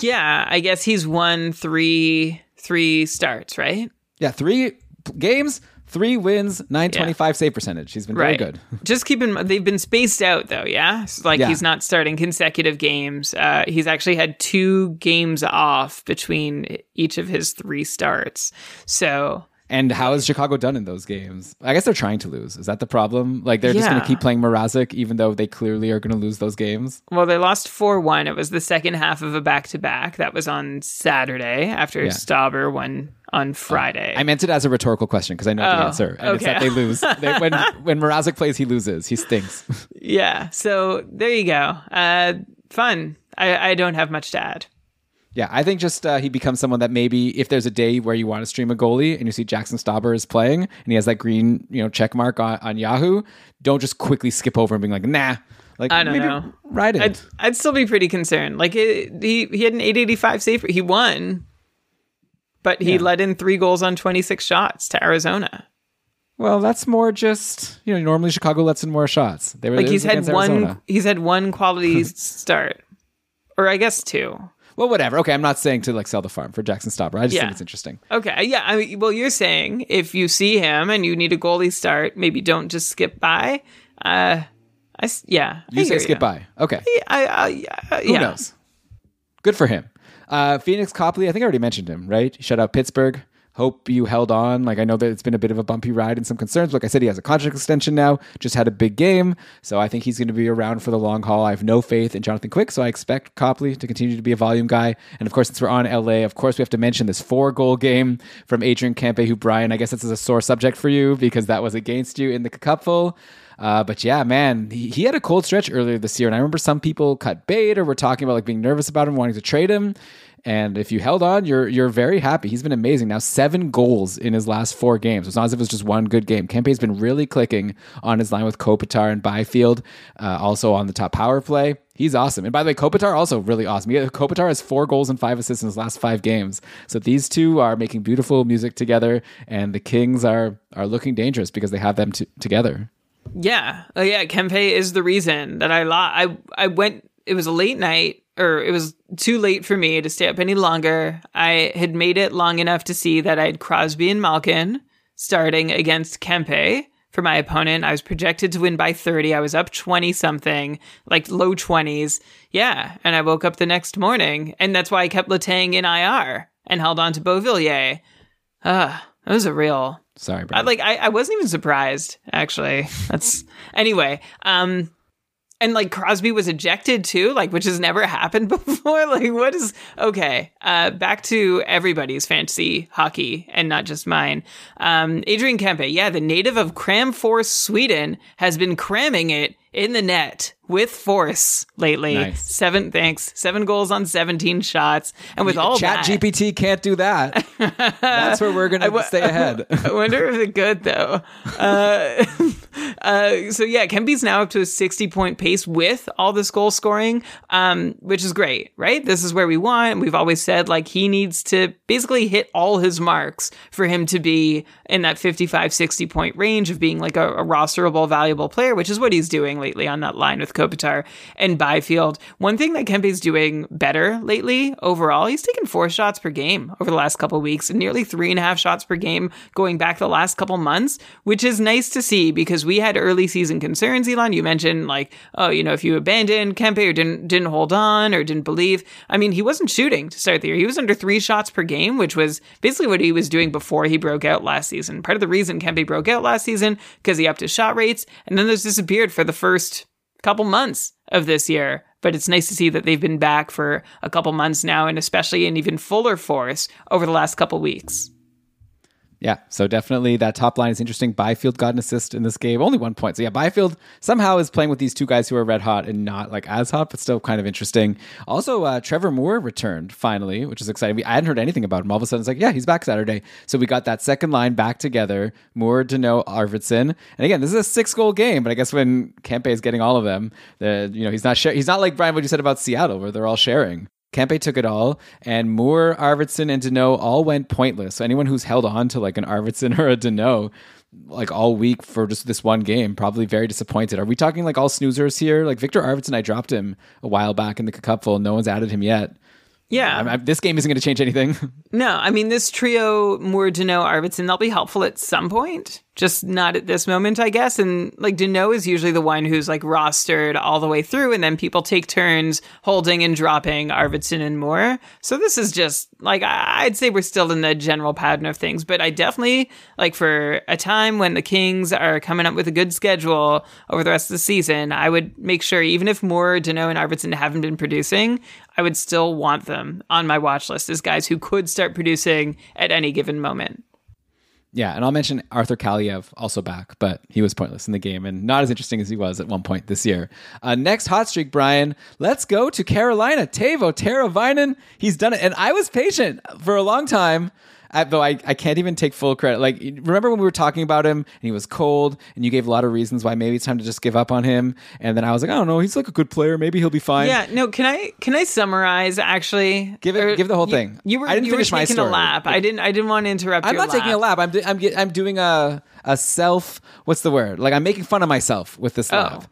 Yeah, I guess he's won three three starts, right? Yeah, three games, Three wins, 925 yeah. save percentage. He's been right. very good. Just keep in mind, they've been spaced out though, yeah? So, like yeah. he's not starting consecutive games. Uh, he's actually had two games off between each of his three starts. So. And how has Chicago done in those games? I guess they're trying to lose. Is that the problem? Like they're yeah. just going to keep playing Mrazek even though they clearly are going to lose those games? Well, they lost 4 1. It was the second half of a back to back. That was on Saturday after yeah. Stauber won on Friday. I meant it as a rhetorical question because I know oh, the answer, and okay. it's that they lose. they, when when Mrazek plays, he loses. He stinks. yeah. So there you go. Uh, fun. I, I don't have much to add. Yeah, I think just uh, he becomes someone that maybe if there's a day where you want to stream a goalie and you see Jaxson Stauber is playing and he has that green you know check mark on, on Yahoo, don't just quickly skip over and being like, nah. Like I don't know. Right. I'd, I'd still be pretty concerned. Like it, he he had an 885 save. He won, but he yeah. let in three goals on 26 shots to Arizona. Well, that's more just you know. Normally, Chicago lets in more shots. They were like he's had one. Arizona. He's had one quality start, or I guess two. Well, whatever. Okay, I'm not saying to like sell the farm for Jaxson Stauber. I just Yeah. think it's interesting. Okay, yeah. I mean, well, you're saying if you see him and you need a goalie start, maybe don't just skip by. Uh, I yeah. You I say skip by. Okay. I, I, I, Who yeah. knows? Good for him. Uh, Phoenix Copley, I think I already mentioned him, right? Shut out Pittsburgh. Hope you held on. Like I know that it's been a bit of a bumpy ride and some concerns. Like I said, he has a contract extension now. Just had a big game, so I think he's going to be around for the long haul. I have no faith in Jonathan Quick, so I expect Copley to continue to be a volume guy. And of course, since we're on LA, of course we have to mention this four goal game from Adrian Kempe, who Brian, I guess this is a sore subject for you because that was against you in the cupful. Uh, but yeah, man, he, he had a cold stretch earlier this year, and I remember some people cut bait or were talking about like being nervous about him, wanting to trade him. And if you held on, you're you're very happy. He's been amazing. Now seven goals in his last four games. It's not as if it was just one good game. Kempe's been really clicking on his line with Kopitar and Byfield, uh, also on the top power play. He's awesome. And by the way, Kopitar also really awesome. He, Kopitar has four goals and five assists in his last five games. So these two are making beautiful music together, and the Kings are are looking dangerous because they have them t- together. Yeah, oh, yeah. Kempe is the reason that I lo- I I went. It was a late night, or it was too late for me to stay up any longer. I had made it long enough to see that I had Crosby and Malkin starting against Kempe for my opponent. I was projected to win by 30. I was up 20 something, like low 20s. Yeah, and I woke up the next morning, and that's why I kept Letang in IR and held on to Beauvillier. Ah, that was a real Sorry, I, like I, I wasn't even surprised actually. That's anyway. Um, and like Crosby was ejected too, like which has never happened before. Like what is okay? Uh, back to everybody's fantasy hockey and not just mine. Um, Adrian Kempe, yeah, the native of Kramfors, Sweden, has been cramming it in the net with force lately. Nice. Seven thanks, seven goals on seventeen shots, and with all Chat that, GPT can't do that. That's where we're gonna wa- stay ahead. I wonder if it's good though. Uh, uh, so yeah, Kempe's now up to a 60 point pace with all this goal scoring, um, which is great, right? This is where we want. We've always said like he needs to basically hit all his marks for him to be in that 55, 60 point range of being like a, a rosterable, valuable player, which is what he's doing lately on that line with Kopitar and Byfield. One thing that Kempe's doing better lately overall, he's taken four shots per game over the last couple weeks and nearly three and a half shots per game going back the last couple months, which is nice to see because we had early season concerns, Elon. You mentioned like, oh, you know, if you abandoned Kempe or didn't didn't hold on or didn't believe. I mean, he wasn't shooting to start the year. He was under three shots per game, which was basically what he was doing before he broke out last season. Part of the reason Kempe broke out last season because he upped his shot rates and then those disappeared for the first couple months of this year. But it's nice to see that they've been back for a couple months now, and especially in even fuller force over the last couple weeks. Yeah, so definitely that top line is interesting. Byfield got an assist in this game, only one point. So yeah, Byfield somehow is playing with these two guys who are red hot and not like as hot, but still kind of interesting. Also, uh, Trevor Moore returned finally, which is exciting. We, I hadn't heard anything about him. All of a sudden, it's like, yeah, he's back Saturday. So we got that second line back together: Moore, Danault, Arvidsson. And again, this is a six goal game, but I guess when Kempe is getting all of them, the you know he's not share- he's not like Brian what you said about Seattle, where they're all sharing. Kempe took it all, and Moore, Arvidsson, and Danault all went pointless. So anyone who's held on to like an Arvidsson or a Danault like all week for just this one game, probably very disappointed. Are we talking like all snoozers here? Like Viktor Arvidsson, I dropped him a while back in the cupful. No one's added him yet. Yeah. I, I, this game isn't going to change anything. No, I mean, this trio, Moore, Danault, Arvidsson, they'll be helpful at some point, just not at this moment, I guess. And like Danault is usually the one who's like rostered all the way through, and then people take turns holding and dropping Arvidsson and Moore. So this is just like, I'd say we're still in the general pattern of things, but I definitely like for a time when the Kings are coming up with a good schedule over the rest of the season, I would make sure, even if Moore, Danault, and Arvidsson haven't been producing, I would still want them on my watch list as guys who could start producing at any given moment. yeah, and I'll mention Arthur Kaliyev also back, but he was pointless in the game and not as interesting as he was at one point this year. Uh, next hot streak, Brian. Let's go to Carolina. Teuvo Teravainen. He's done it, and I was patient for a long time. Uh, though I, I can't even take full credit. Like, remember when we were talking about him and he was cold and you gave a lot of reasons why maybe it's time to just give up on him? And then I was like, I don't know, he's like a good player. Maybe he'll be fine. Yeah, no. Can I can I summarize actually? Give it- Or- give the whole you- thing. You were I didn't you finish were my taking story. a lap. I didn't I didn't want to interrupt. You. I'm not taking a lap. I'm, I'm, I'm doing a, a self, what's the word? Like, I'm making fun of myself with this lap.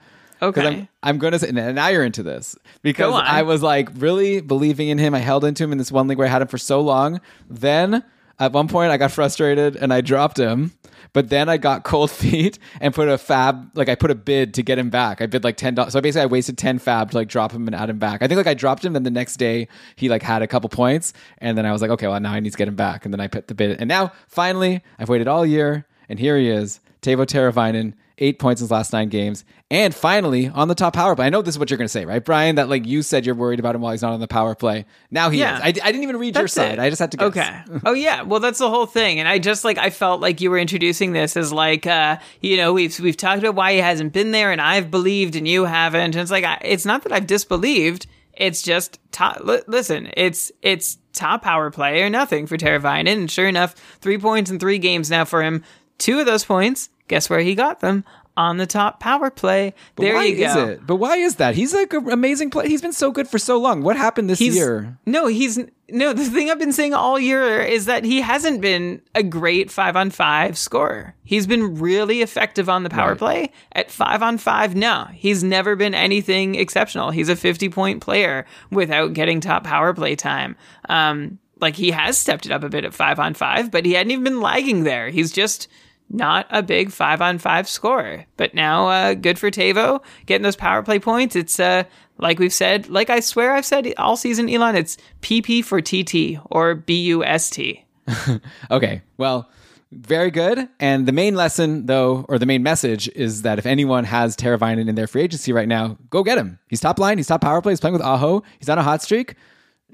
Okay. I'm, I'm going to say, and now you're into this because I was like really believing in him. I held into him in this one league where I had him for so long. Then at one point I got frustrated and I dropped him. But then I got cold feet and put a fab, like I put a bid to get him back. I bid like ten dollars. So basically, I wasted ten fab to like drop him and add him back. I think like I dropped him, then the next day he like had a couple points, and then I was like, okay, well now I need to get him back, and then I put the bid, and now finally I've waited all year, and here he is, Teuvo Teravainen, eight points in his last nine games, and finally on the top power play. I know this is what you're going to say, right, Brian? That like you said you're worried about him while he's not on the power play. Now he Yeah. is. I, I didn't even read your side. it. I just had to guess. Okay. oh yeah. Well, that's the whole thing. And I just like I felt like you were introducing this as like uh you know we've we've talked about why he hasn't been there, and I've believed and you haven't. And it's like I, it's not that I've disbelieved. It's just top. Li- listen, it's it's top power play or nothing for Teravainen. And sure enough, three points in three games now for him. Two of those points, guess where he got them? On the top power play. But there why you is it? But why is that? He's like an amazing player. He's been so good for so long. What happened this He's year? no, he's no. The thing I've been saying all year is that he hasn't been a great five on five scorer. He's been really effective on the power Right. play. At five on five, no, he's never been anything exceptional. He's a fifty point player without getting top power play time. Um, like he has stepped it up a bit at five on five, but he hadn't even been lagging there. He's just not a big five on five scorer. But now, uh, good for Teuvo getting those power play points. It's uh, like we've said, like I swear I've said all season, Elon. It's PP for TT or BUST. Okay, well, very good. And the main lesson, though, or the main message is that if anyone has Teravainen in their free agency right now, go get him. He's top line. He's top power play. He's playing with Aho. He's on a hot streak.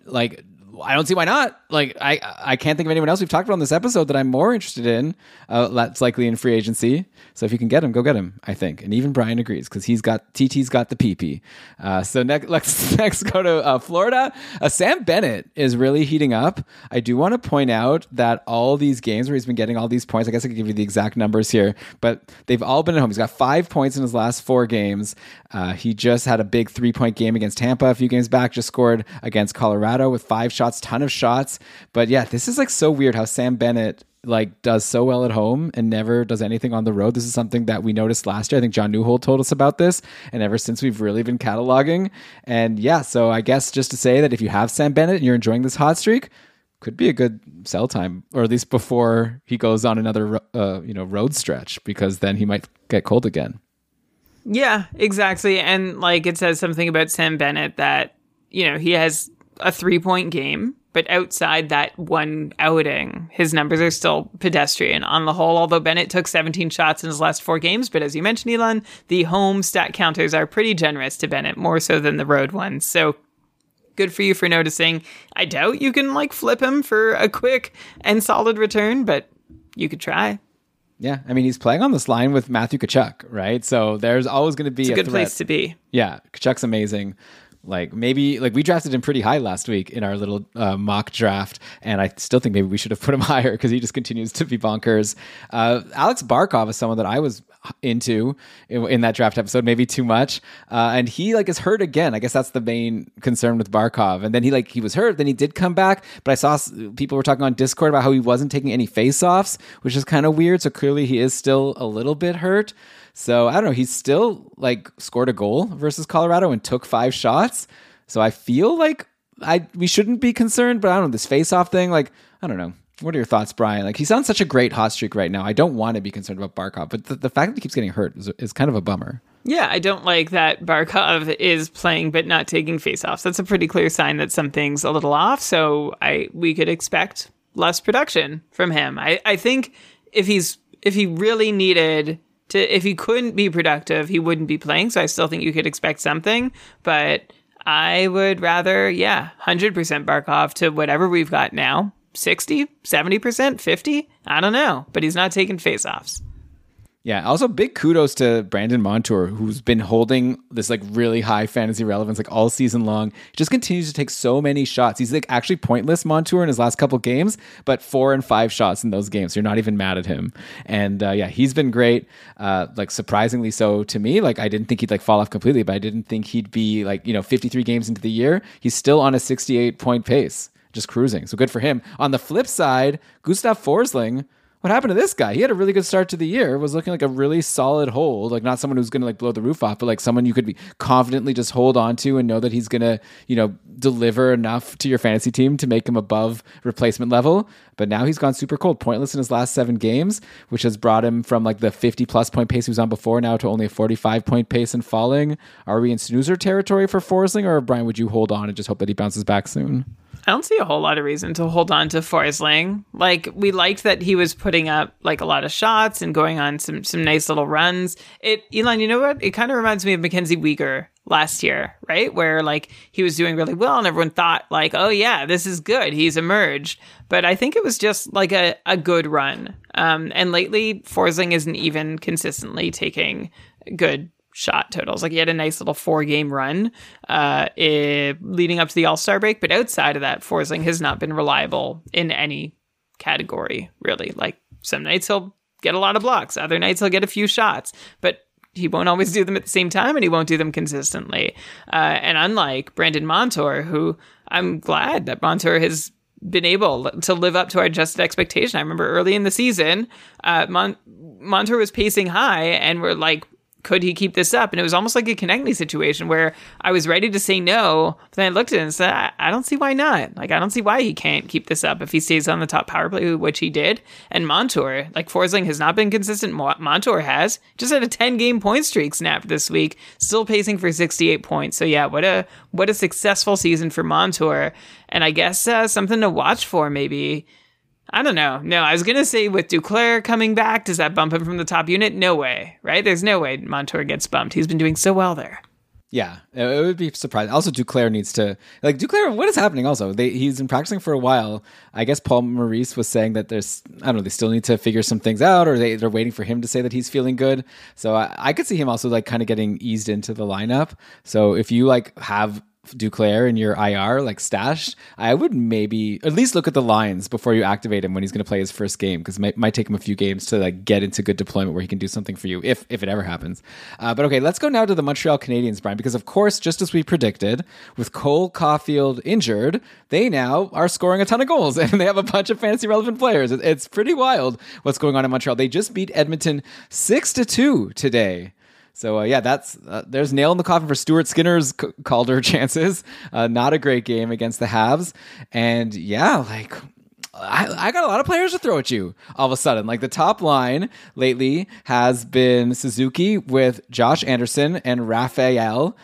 Like, I don't see why not. Like, I I can't think of anyone else we've talked about on this episode that I'm more interested in. Uh, that's likely in free agency. So if you can get him, go get him. I think, and even Brian agrees because he's got TT's got the PP. Uh, so next, let's next go to uh, Florida. Uh, Sam Bennett is really heating up. I do want to point out that all these games where he's been getting all these points. I guess I could give you the exact numbers here, but they've all been at home. He's got five points in his last four games. Uh, he just had a big three point game against Tampa a few games back. Just scored against Colorado with five shots, ton of shots. But yeah, this is like so weird how Sam Bennett like does so well at home and never does anything on the road. This is something that we noticed last year. I think John Newhold told us about this, and ever since we've really been cataloging. And yeah, so I guess just to say that if you have Sam Bennett and you're enjoying this hot streak, could be a good sell time, or at least before he goes on another uh, you know road stretch, because then he might get cold again. Yeah, exactly. And like it says something about Sam Bennett that, you know, he has a three point game, but outside that one outing, his numbers are still pedestrian on the whole. Although Bennett took 17 shots in his last four games, but as you mentioned, Elon, the home stat counters are pretty generous to Bennett, more so than the road ones. So good for you for noticing. I doubt you can like flip him for a quick and solid return, but you could try. Yeah, I mean he's playing on this line with Matthew Tkachuk, right? So there's always going to be It's a good threat. place to be. Yeah, Tkachuk's amazing. Like maybe like we drafted him pretty high last week in our little uh, mock draft, and I still think maybe we should have put him higher because he just continues to be bonkers. Uh, Alex Barkov is someone that I was into in, in that draft episode, maybe too much, uh, and he like is hurt again. I guess that's the main concern with Barkov. And then he like he was hurt, then he did come back, but I saw people were talking on Discord about how he wasn't taking any face-offs, which is kind of weird. So clearly he is still a little bit hurt. So I don't know. He's still like scored a goal versus Colorado and took five shots. So I feel like I we shouldn't be concerned. But I don't know this face-off thing. Like I don't know. What are your thoughts, Brian? Like he's on such a great hot streak right now. I don't want to be concerned about Barkov, but the, the fact that he keeps getting hurt is, is kind of a bummer. Yeah, I don't like that Barkov is playing but not taking faceoffs. That's a pretty clear sign that something's a little off. So I we could expect less production from him. I, I think if he's if he really needed to if he couldn't be productive, he wouldn't be playing. So I still think you could expect something. But I would rather, yeah, hundred percent Barkov to whatever we've got now. 60, 70%, 50? I don't know. But he's not taking faceoffs. Yeah. Also, big kudos to Brandon Montour, who's been holding this like really high fantasy relevance like all season long. He just continues to take so many shots. He's like actually pointless Montour in his last couple games, but four and five shots in those games. You're not even mad at him. And uh, yeah, he's been great. Uh, like surprisingly so to me. Like I didn't think he'd like fall off completely, but I didn't think he'd be like you know 53 games into the year. He's still on a 68 point pace, just cruising. So good for him. On the flip side, Gustav Forsling what happened to this guy? He had a really good start to the year, was looking like a really solid hold, like not someone who's going to like blow the roof off, but like someone you could be confidently just hold on to and know that he's going to, you know, deliver enough to your fantasy team to make him above replacement level. But now he's gone super cold, pointless in his last seven games, which has brought him from like the 50 plus point pace he was on before now to only a 45 point pace and falling. Are we in snoozer territory for Forsling, or Brian, would you hold on and just hope that he bounces back soon? I don't see a whole lot of reason to hold on to Forsling. Like we liked that he was putting up like a lot of shots and going on some some nice little runs. It Elon, you know what? It kind of reminds me of Mackenzie Weegar last year, right? Where like he was doing really well and everyone thought like, oh yeah, this is good. He's emerged. But I think it was just like a, a good run. Um, and lately Forsling isn't even consistently taking good shot totals. Like he had a nice little four game run uh, it, leading up to the All Star break, but outside of that, Forsling has not been reliable in any category really. Like some nights he'll get a lot of blocks, other nights he'll get a few shots, but he won't always do them at the same time and he won't do them consistently. Uh, and unlike Brandon Montour, who I'm glad that Montour has been able to live up to our adjusted expectation. I remember early in the season, uh, Mon- Montour was pacing high and we're like, could he keep this up? And it was almost like a Konecny situation where I was ready to say no, but then I looked at it and said, I, I, don't see why not. Like, I don't see why he can't keep this up if he stays on the top power play, which he did. And Montour, like Forsling has not been consistent. Montour has just had a 10 game point streak snapped this week, still pacing for 68 points. So yeah, what a, what a successful season for Montour. And I guess uh, something to watch for maybe I don't know. No, I was gonna say with Duclair coming back, does that bump him from the top unit? No way, right? There's no way Montour gets bumped. He's been doing so well there. Yeah, it would be surprising. Also, Duclair needs to like Duclair. What is happening? Also, they, he's been practicing for a while. I guess Paul Maurice was saying that there's I don't know. They still need to figure some things out, or they they're waiting for him to say that he's feeling good. So I, I could see him also like kind of getting eased into the lineup. So if you like have Duclair in your IR, like stashed, I would maybe at least look at the lines before you activate him when he's going to play his first game because it might, might take him a few games to like get into good deployment where he can do something for you if if it ever happens. Uh, but okay, let's go now to the Montreal Canadiens, Brian, because of course, just as we predicted, with Cole Caufield injured, they now are scoring a ton of goals and they have a bunch of fantasy relevant players. It's pretty wild what's going on in Montreal. They just beat Edmonton six to two today. So uh, yeah, that's uh, there's nail in the coffin for Stuart Skinner's C- Calder chances. Uh, not a great game against the Habs, and yeah, like I, I, got a lot of players to throw at you all of a sudden. Like the top line lately has been Suzuki with Josh Anderson and Raphael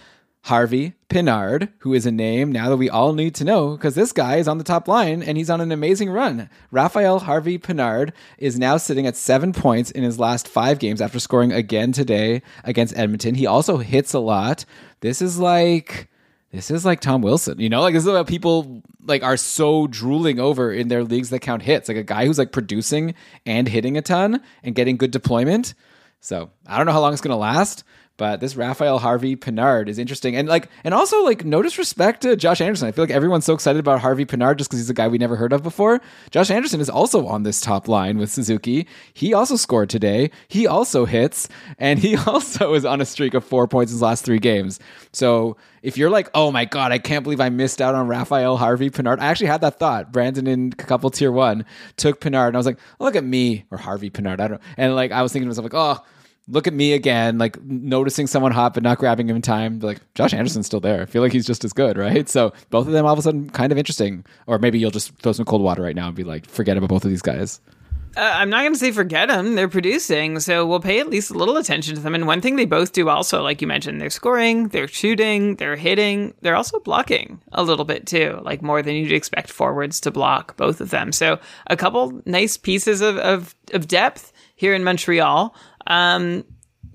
Harvey Pinard, who is a name now that we all need to know because this guy is on the top line and he's on an amazing run. Raphael Harvey Pinard is now sitting at seven points in his last five games after scoring again today against Edmonton. He also hits a lot. This is like this is like Tom Wilson, you know, like this is what people like are so drooling over in their leagues that count hits. Like a guy who's like producing and hitting a ton and getting good deployment. So I don't know how long it's going to last, but this Raphael Harvey Pinard is interesting, and like, and also like, no disrespect to Josh Anderson. I feel like everyone's so excited about Harvey Pinard just because he's a guy we never heard of before. Josh Anderson is also on this top line with Suzuki. He also scored today. He also hits, and he also is on a streak of four points in his last three games. So if you're like, oh my god, I can't believe I missed out on Raphael Harvey Pinard. I actually had that thought. Brandon in couple tier one took Pinard, and I was like, look at me or Harvey Pinard. I don't. And like, I was thinking to myself like, oh look at me again, like noticing someone hot but not grabbing him in time. Like Josh Anderson's still there. I feel like he's just as good, right? So both of them all of a sudden kind of interesting. Or maybe you'll just throw some cold water right now and be like, forget about both of these guys. Uh, I'm not going to say forget them. They're producing, so we'll pay at least a little attention to them. And one thing they both do also, like you mentioned, they're scoring, they're shooting, they're hitting, they're also blocking a little bit too, like more than you'd expect forwards to block, both of them. So a couple nice pieces of, of, of depth here in Montreal. Um,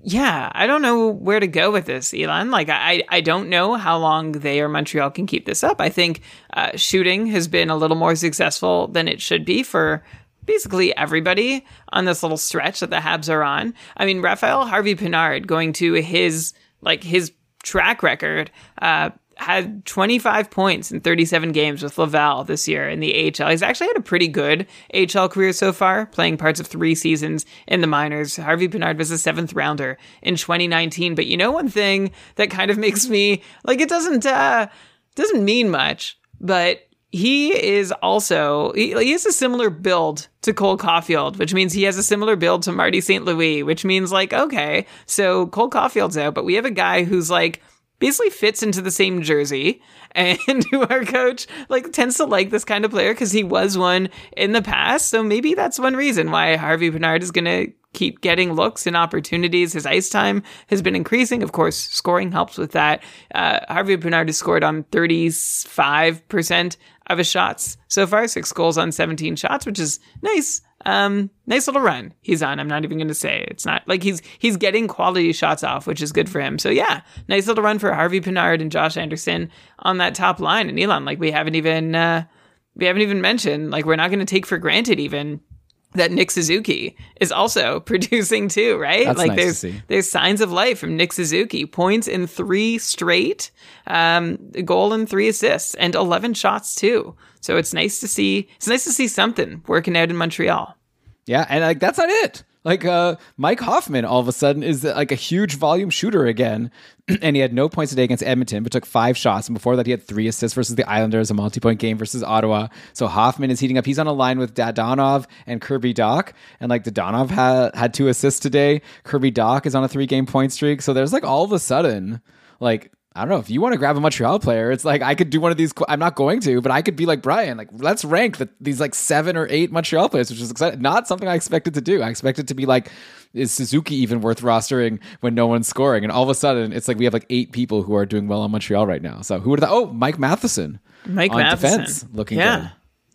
yeah, I don't know where to go with this, Elon. Like, I, I don't know how long they or Montreal can keep this up. I think uh, shooting has been a little more successful than it should be for basically everybody on this little stretch that the Habs are on. I mean, Raphael Harvey Pinard going to his like his track record uh, had 25 points in 37 games with Laval this year in the AHL. He's actually had a pretty good AHL career so far, playing parts of three seasons in the minors. Harvey Pinard was a seventh rounder in 2019. But you know, one thing that kind of makes me like it doesn't uh, doesn't mean much, but he is also he, he has a similar build to Cole Caufield, which means he has a similar build to Marty St. Louis, which means like okay, so Cole Caufield's out, but we have a guy who's like basically fits into the same jersey and who our coach like tends to like this kind of player because he was one in the past. So maybe that's one reason why Harvey Pinard is going to keep getting looks and opportunities. His ice time has been increasing. Of course, scoring helps with that. Uh, Harvey Pinard has scored on 35% of his shots so far, six goals on 17 shots, which is nice. Um, nice little run he's on. I'm not even going to say it's not like he's he's getting quality shots off, which is good for him. So yeah, nice little run for Harvey Pinard and Josh Anderson on that top line. And Elon, like we haven't even uh, we haven't even mentioned, like we're not going to take for granted even that Nick Suzuki is also producing too, right? That's like nice there's there's signs of life from Nick Suzuki. Points in three straight, um, goal and three assists, and eleven shots too. So it's nice to see. It's nice to see something working out in Montreal. Yeah, and like that's not it. Like uh, Mike Hoffman, all of a sudden is like a huge volume shooter again, and he had no points today against Edmonton, but took five shots. And before that, he had three assists versus the Islanders, a multi-point game versus Ottawa. So Hoffman is heating up. He's on a line with Dadonov and Kirby Dach, and like Dadonov had had two assists today. Kirby Dach is on a three-game point streak. So there's like all of a sudden, like I don't know if you want to grab a Montreal player. It's like I could do one of these. I'm not going to, but I could be like Brian. Like let's rank the, these like seven or eight Montreal players, which is exciting. Not something I expected to do. I expected to be like, is Suzuki even worth rostering when no one's scoring? And all of a sudden, it's like we have like eight people who are doing well on Montreal right now. So who would have? Oh, Mike Matheson. Mike on Matheson defense, looking yeah. good.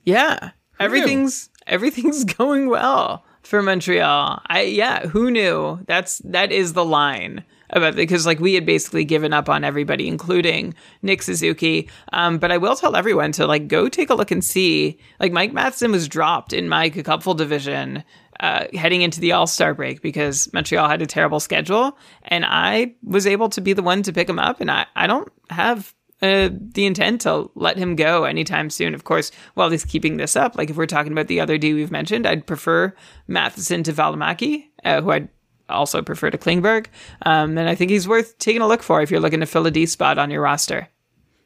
Yeah, everything's everything's going well for Montreal. I yeah, who knew? That's that is the line about because like we had basically given up on everybody, including Nick Suzuki. Um, but I will tell everyone to like go take a look and see. Like Mike Matheson was dropped in my cupful division. Uh, heading into the All Star break because Montreal had a terrible schedule, and I was able to be the one to pick him up. And I, I don't have uh, the intent to let him go anytime soon. Of course, while he's keeping this up, like if we're talking about the other D we've mentioned, I'd prefer Matheson to Valimaki, uh, who I'd also prefer to Klingberg. Um, and I think he's worth taking a look for if you're looking to fill a D spot on your roster.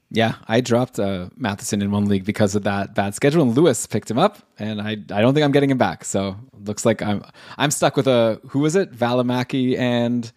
Yeah, I dropped uh, Matheson in one league because of that bad schedule, and Lewis picked him up, and I I don't think I'm getting him back. So looks like I'm I'm stuck with a who was it Valimaki and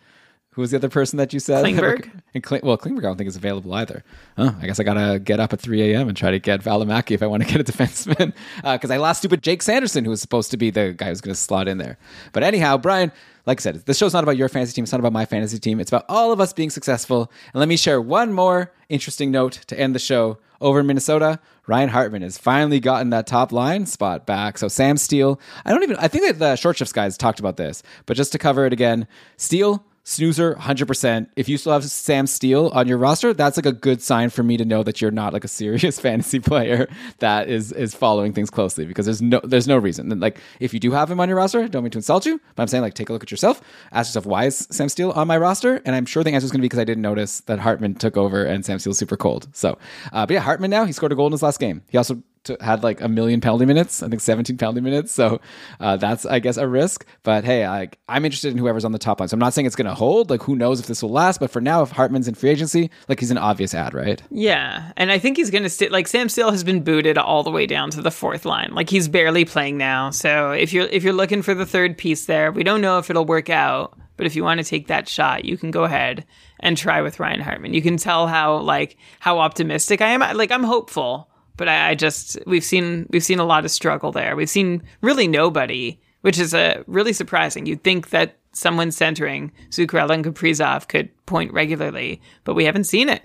who was the other person that you said Klingberg? and Kling, well Klingberg I don't think is available either. Huh, I guess I gotta get up at 3 a.m. and try to get Valimaki if I want to get a defenseman uh, because I lost stupid Jake Sanderson who was supposed to be the guy who's to slot in there. But anyhow, Brian. Like I said, this show's not about your fantasy team. It's not about my fantasy team. It's about all of us being successful. And let me share one more interesting note to end the show. Over in Minnesota, Ryan Hartman has finally gotten that top line spot back. So Sam Steele, I don't even, I think that the short shifts guys talked about this, but just to cover it again, Steele, snoozer, 100%. If you still have Sam Steele on your roster, that's like a good sign for me to know that you're not like a serious fantasy player that is is following things closely because there's no there's no reason. Like if you do have him on your roster, don't mean to insult you, but I'm saying like take a look at yourself. Ask yourself why is Sam Steele on my roster? And I'm sure the answer is going to be because I didn't notice that Hartman took over and Sam Steele's super cold. So, uh, but yeah, Hartman now he scored a goal in his last game. He also had like a million penalty minutes. I think 17 penalty minutes. So uh, that's, I guess, a risk. But hey, I, I'm interested in whoever's on the top line. So I'm not saying it's going to hold. Like, who knows if this will last? But for now, if Hartman's in free agency, like he's an obvious ad, right? Yeah, and I think he's going to stay. Like Sam Steele has been booted all the way down to the fourth line. Like he's barely playing now. So if you're if you're looking for the third piece there, we don't know if it'll work out. But if you want to take that shot, you can go ahead and try with Ryan Hartman. You can tell how like how optimistic I am. Like I'm hopeful, but I, I just we've seen we've seen a lot of struggle there. We've seen really nobody, which is a really surprising. You'd think that someone centering Zuccarello and Kaprizov could point regularly, but we haven't seen it.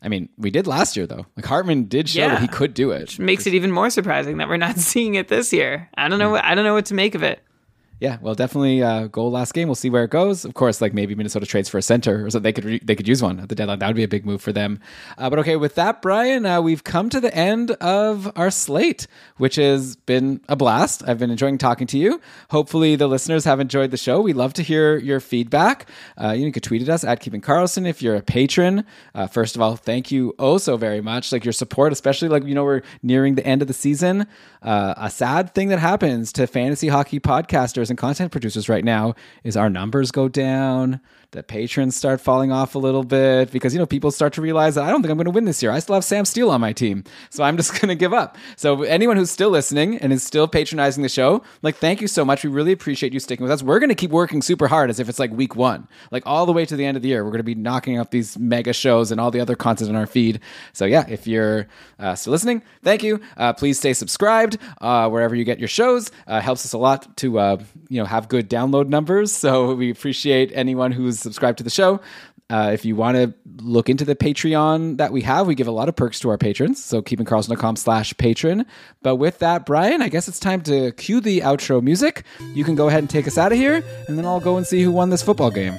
I mean, we did last year though. Like Hartman did show Yeah. that he could do it. makes it even more surprising that we're not seeing it this year. I don't know. Hmm. What, I don't know what to make of it. Yeah, well, definitely uh, goal last game. We'll see where it goes. Of course, like maybe Minnesota trades for a center, or so they could re- they could use one at the deadline. That would be a big move for them. Uh, but okay, with that, Brian, uh, we've come to the end of our slate, which has been a blast. I've been enjoying talking to you. Hopefully, the listeners have enjoyed the show. We love to hear your feedback. Uh, you can tweet at us at Keeping Karlsson if you're a patron. Uh, first of all, thank you oh so very much. Like your support, especially like you know we're nearing the end of the season. Uh, a sad thing that happens to fantasy hockey podcasters and content producers right now is our numbers go down, the patrons start falling off a little bit because you know people start to realize that I don't think I'm going to win this year. I still have Sam Steele on my team, so I'm just going to give up. So anyone who's still listening and is still patronizing the show, like thank you so much. We really appreciate you sticking with us. We're going to keep working super hard as if it's like week one, like all the way to the end of the year. We're going to be knocking out these mega shows and all the other content in our feed. So yeah, if you're uh, still listening, thank you. Uh, please stay subscribed uh, wherever you get your shows. Uh, helps us a lot to uh, you know have good download numbers. So we appreciate anyone who's subscribed to the show. Uh, if you want to look into the Patreon that we have, we give a lot of perks to our patrons. So keepingkarlsson.com slash patron. But with that, Brian, I guess it's time to cue the outro music. You can go ahead and take us out of here, and then I'll go and see who won this football game.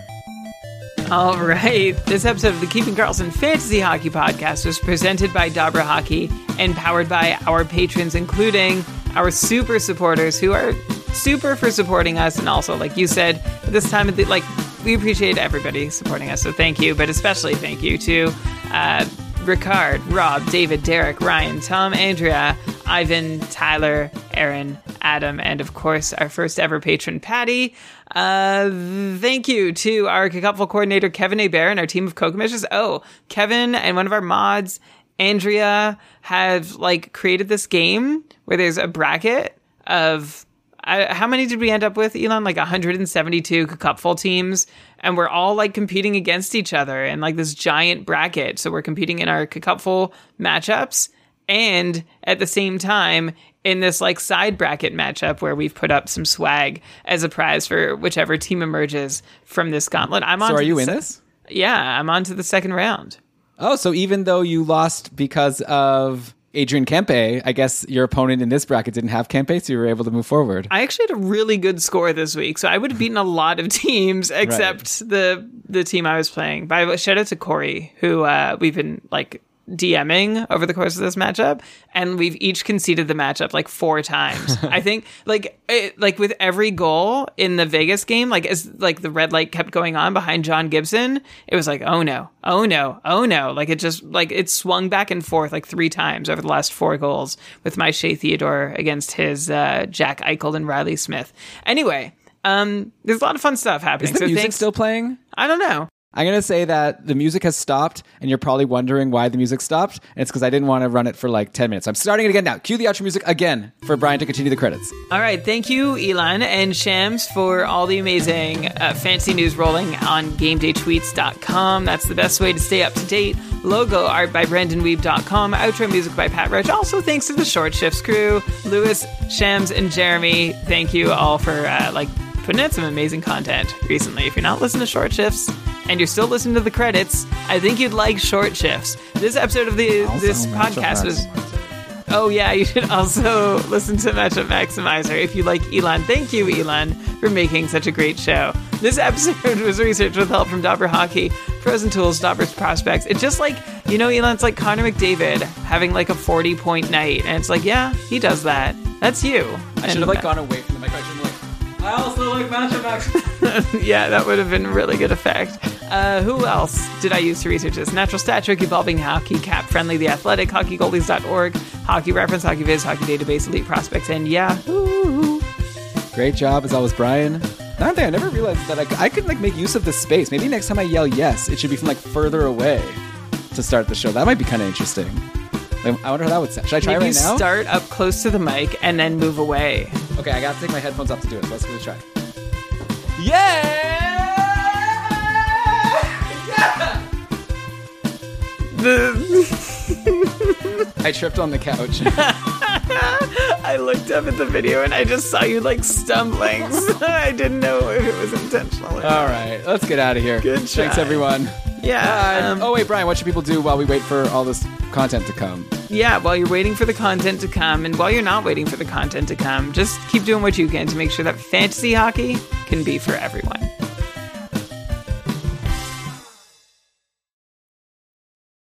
All right. This episode of the Keeping Karlsson Fantasy Hockey Podcast was presented by Dobber Hockey and powered by our patrons, including our super supporters who are super for supporting us. And also, like you said, this time of the, like, we appreciate everybody supporting us. So thank you, but especially thank you to uh, Ricard, Rob, David, Derek, Ryan, Tom, Andrea, Ivan, Tyler, Aaron, Adam, and of course our first ever patron, Patty. Uh, thank you to our couple coordinator, Kevin A. Bear, and our team of co-commissioners. Oh, Kevin and one of our mods, Andrea, have like created this game where there's a bracket of I, how many did we end up with, Elon? Like 172 cupful teams, and we're all like competing against each other in like this giant bracket. So we're competing in our cupful matchups, and at the same time in this like side bracket matchup where we've put up some swag as a prize for whichever team emerges from this gauntlet. I'm on. So are you in se- this? Yeah, I'm on to the second round. Oh, so even though you lost because of Adrian Kempe, I guess your opponent in this bracket didn't have Kempe, so you were able to move forward. I actually had a really good score this week, so I would have beaten a lot of teams except the the team I was playing. By the shout out to Corey, who uh, we've been like DMing over the course of this matchup, and we've each conceded the matchup like four times. I think like it, like with every goal in the Vegas game, like as like the red light kept going on behind John Gibson, it was like oh no, oh no, oh no, like it just like it swung back and forth like three times over the last four goals with my Shea Theodore against his uh, Jack Eichel and Reilly Smith. Anyway. Um, there's a lot of fun stuff happening. Is the so music thanks- still playing? I don't know. I'm going to say that the music has stopped, and you're probably wondering why the music stopped. And it's because I didn't want to run it for like 10 minutes. I'm starting it again now. Cue the outro music again for Brian to continue the credits. All right, thank you, Elon and Shams, for all the amazing uh, fancy news rolling on GameDayTweets.com. That's the best way to stay up to date. Logo art by BrendanWeeb.com. Outro music by Pat. Also, thanks to the Short Shifts crew, Lewis, Shams, and Jeremy. Thank you all for uh, like putting out some amazing content recently. If you're not listening to Short Shifts and you're still listening to the credits, I think you'd like Short Shifts. This episode of the this podcast was. Oh yeah, you should also listen to Matchup Maximizer if you like Elon. Thank you, Elon, for making such a great show. This episode was researched with help from Dobber Hockey, Frozen Tools, Dobber's Prospects. It's just like, you know, Elon's like Connor McDavid having like a 40 point night. And it's like, yeah, he does that. That's you. I should have like gone away from the microphone. Like, I also like Matchup Max. yeah, that would have been a really good effect. Uh, who else did I use to research this? Natural Stat Trick, Evolving Hockey, Cap Friendly, The Athletic, HockeyGoldies.org, Hockey Reference, Hockey Viz, Hockey Database, Elite Prospects, and Yahoo! Great job as always, Brian. Another thing, I never realized that I, I could like make use of this space. Maybe next time I yell yes, it should be from like further away to start the show. That might be kind of interesting. I wonder how that would sound. Should I try Maybe right now? start up close to the mic and then move away. Okay, I gotta take my headphones off to do it. Let's give it a try. Yeah! I tripped on the couch. I looked up at the video and I just saw you like stumbling. I didn't know if it was intentional. or not. All right, let's get out of here. Good Thanks, try. everyone. Yeah. um, oh wait, Brian, what should people do while we wait for all this content to come? yeah, while you're waiting for the content to come, and while you're not waiting for the content to come, just keep doing what you can to make sure that fantasy hockey can be for everyone.